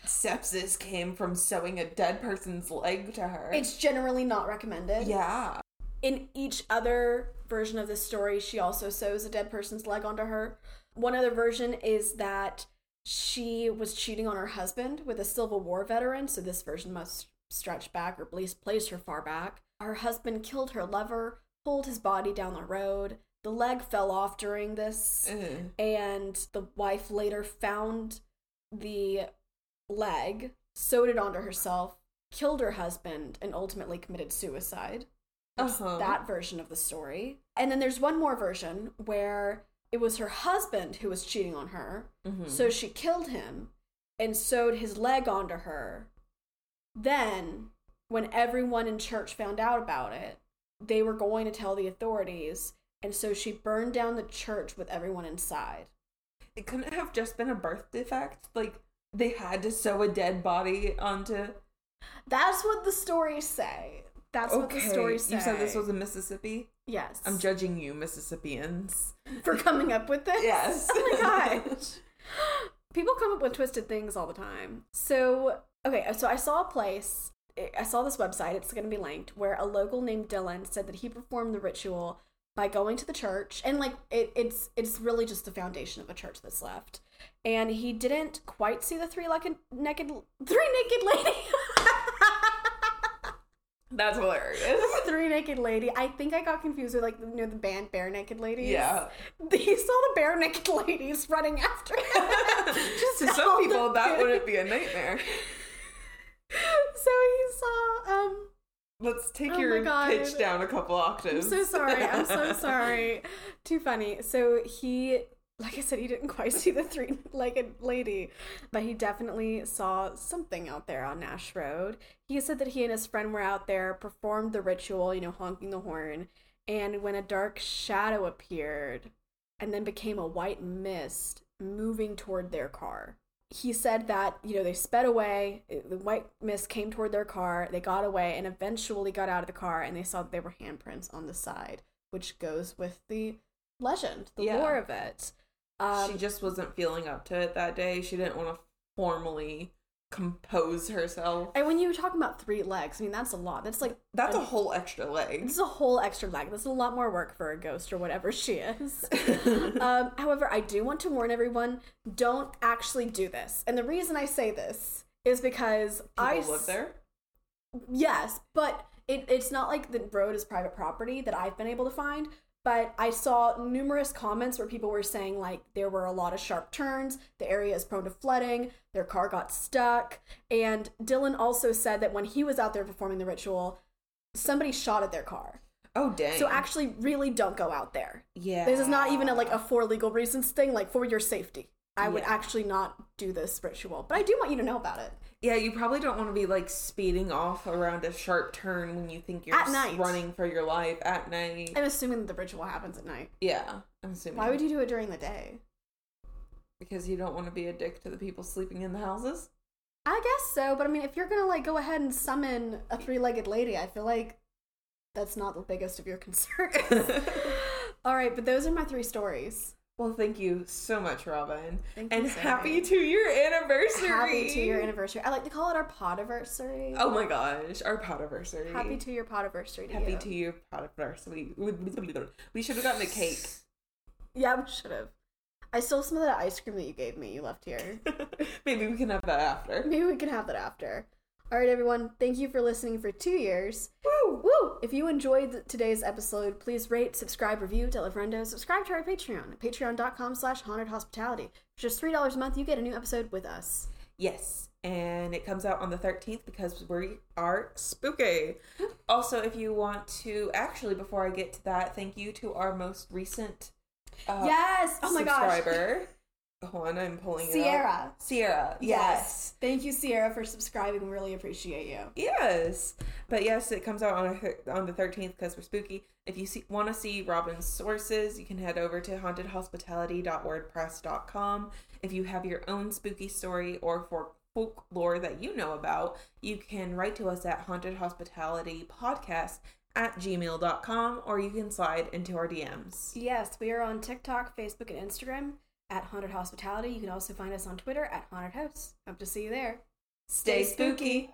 sepsis came from sewing a dead person's leg to her. it's generally not recommended. yeah. In each other version of this story, she also sews a dead person's leg onto her. One other version is that she was cheating on her husband with a Civil War veteran, so this version must stretch back or at least place her far back. Her husband killed her lover, pulled his body down the road. The leg fell off during this, Ugh. and the wife later found the leg, sewed it onto herself, killed her husband, and ultimately committed suicide. Uh-huh. that version of the story. And then there's one more version where it was her husband who was cheating on her. Mhm. So she killed him and sewed his leg onto her. Then, when everyone in church found out about it, they were going to tell the authorities. And so she burned down the church with everyone inside. it couldn't have just been a birth defect. Like they had to sew a dead body onto. That's what the stories say. That's what the story say. You said this was in Mississippi. yes. I'm judging you, Mississippians. for coming up with this. Yes. oh my gosh. People come up with twisted things all the time. So, okay, so I saw a place, I saw this website, it's going to be linked, where a local named Dylan said that he performed the ritual by going to the church and like it, it's it's really just the foundation of a church that's left and he didn't quite see the three like naked three naked lady That's hilarious. three naked lady i think i got confused with like you know the band Barenaked Ladies Yeah. he saw the bare naked ladies running after him. Just to some people, that bare- wouldn't be a nightmare. So he saw. Um, Let's take Oh your pitch down a couple octaves. I'm so sorry. I'm so sorry. Too funny. So he, like I said, he didn't quite see the three-legged lady, but he definitely saw something out there on Nash Road. He said that he and his friend were out there, performed the ritual, you know, honking the horn, and when a dark shadow appeared and then became a white mist moving toward their car. He said that, you know, they sped away, the white mist came toward their car, they got away, and eventually got out of the car and they saw that there were handprints on the side, which goes with the legend, the Yeah. lore of it. Um, she just wasn't feeling up to it that day. She didn't want to formally compose herself. and when you were talking about three legs, I mean, that's a lot. That's like That's a whole extra leg. This is a whole extra leg. This is a lot more work for a ghost or whatever she is. um, however, I do want to warn everyone: don't actually do this. And the reason I say this is because I People live there. Yes, but it, it's not like the road is private property that I've been able to find. But I saw numerous comments where people were saying like there were a lot of sharp turns, the area is prone to flooding, their car got stuck, and Dylan also said that when he was out there performing the ritual, somebody shot at their car. Oh dang. So actually, really don't go out there. yeah. This is not even a, like a for legal reasons thing. Like for your safety, I would Yeah. actually not do this ritual. But I do want you to know about it. Yeah, you probably don't want to be like speeding off around a sharp turn when you think you're At night. running for your life at night. I'm assuming the ritual happens at night. Yeah, I'm assuming. Why would you do it during the day? Because you don't want to be a dick to the people sleeping in the houses. I guess so, but I mean, if you're gonna like go ahead and summon a three-legged lady, I feel like that's not the biggest of your concerns. All right, but those are my three stories. Well, thank you so much, Robin, Thank you, and happy to your anniversary. Happy to your anniversary. I like to call it our podiversary. Oh my gosh, our podiversary. Happy to your podiversary. Happy to your podiversary. We should have gotten a cake. Yeah, we should have. I stole some of that ice cream that you gave me. You left here. Maybe we can have that after. Maybe we can have that after. All right, everyone. Thank you for listening for two years. Woo! Woo! If you enjoyed today's episode, please rate, subscribe, review, tell a friendo, subscribe to our Patreon at patreon.com slash haunted hospitality. For just $3 a month, you get a new episode with us. Yes, and it comes out on the 13th because we are spooky. Also, if you want to, actually, before I get to that, thank you to our most recent uh, yes! Oh my gosh. Hold on, I'm pulling it up. Sierra. Sierra, yes. Thank you, Sierra, for subscribing. We really appreciate you. Yes, but yes, it comes out on a, th- on the thirteenth because we're spooky. If you see, want to see Robin's sources, you can head over to hauntedhospitality.wordpress.com. If you have your own spooky story or for folklore that you know about, you can write to us at hauntedhospitalitypodcast at gmail.com or you can slide into our DMs. Yes, we are on TikTok, Facebook, and Instagram at Haunted Hospitality. You can also find us on Twitter at Haunted House. Hope to see you there. Stay spooky.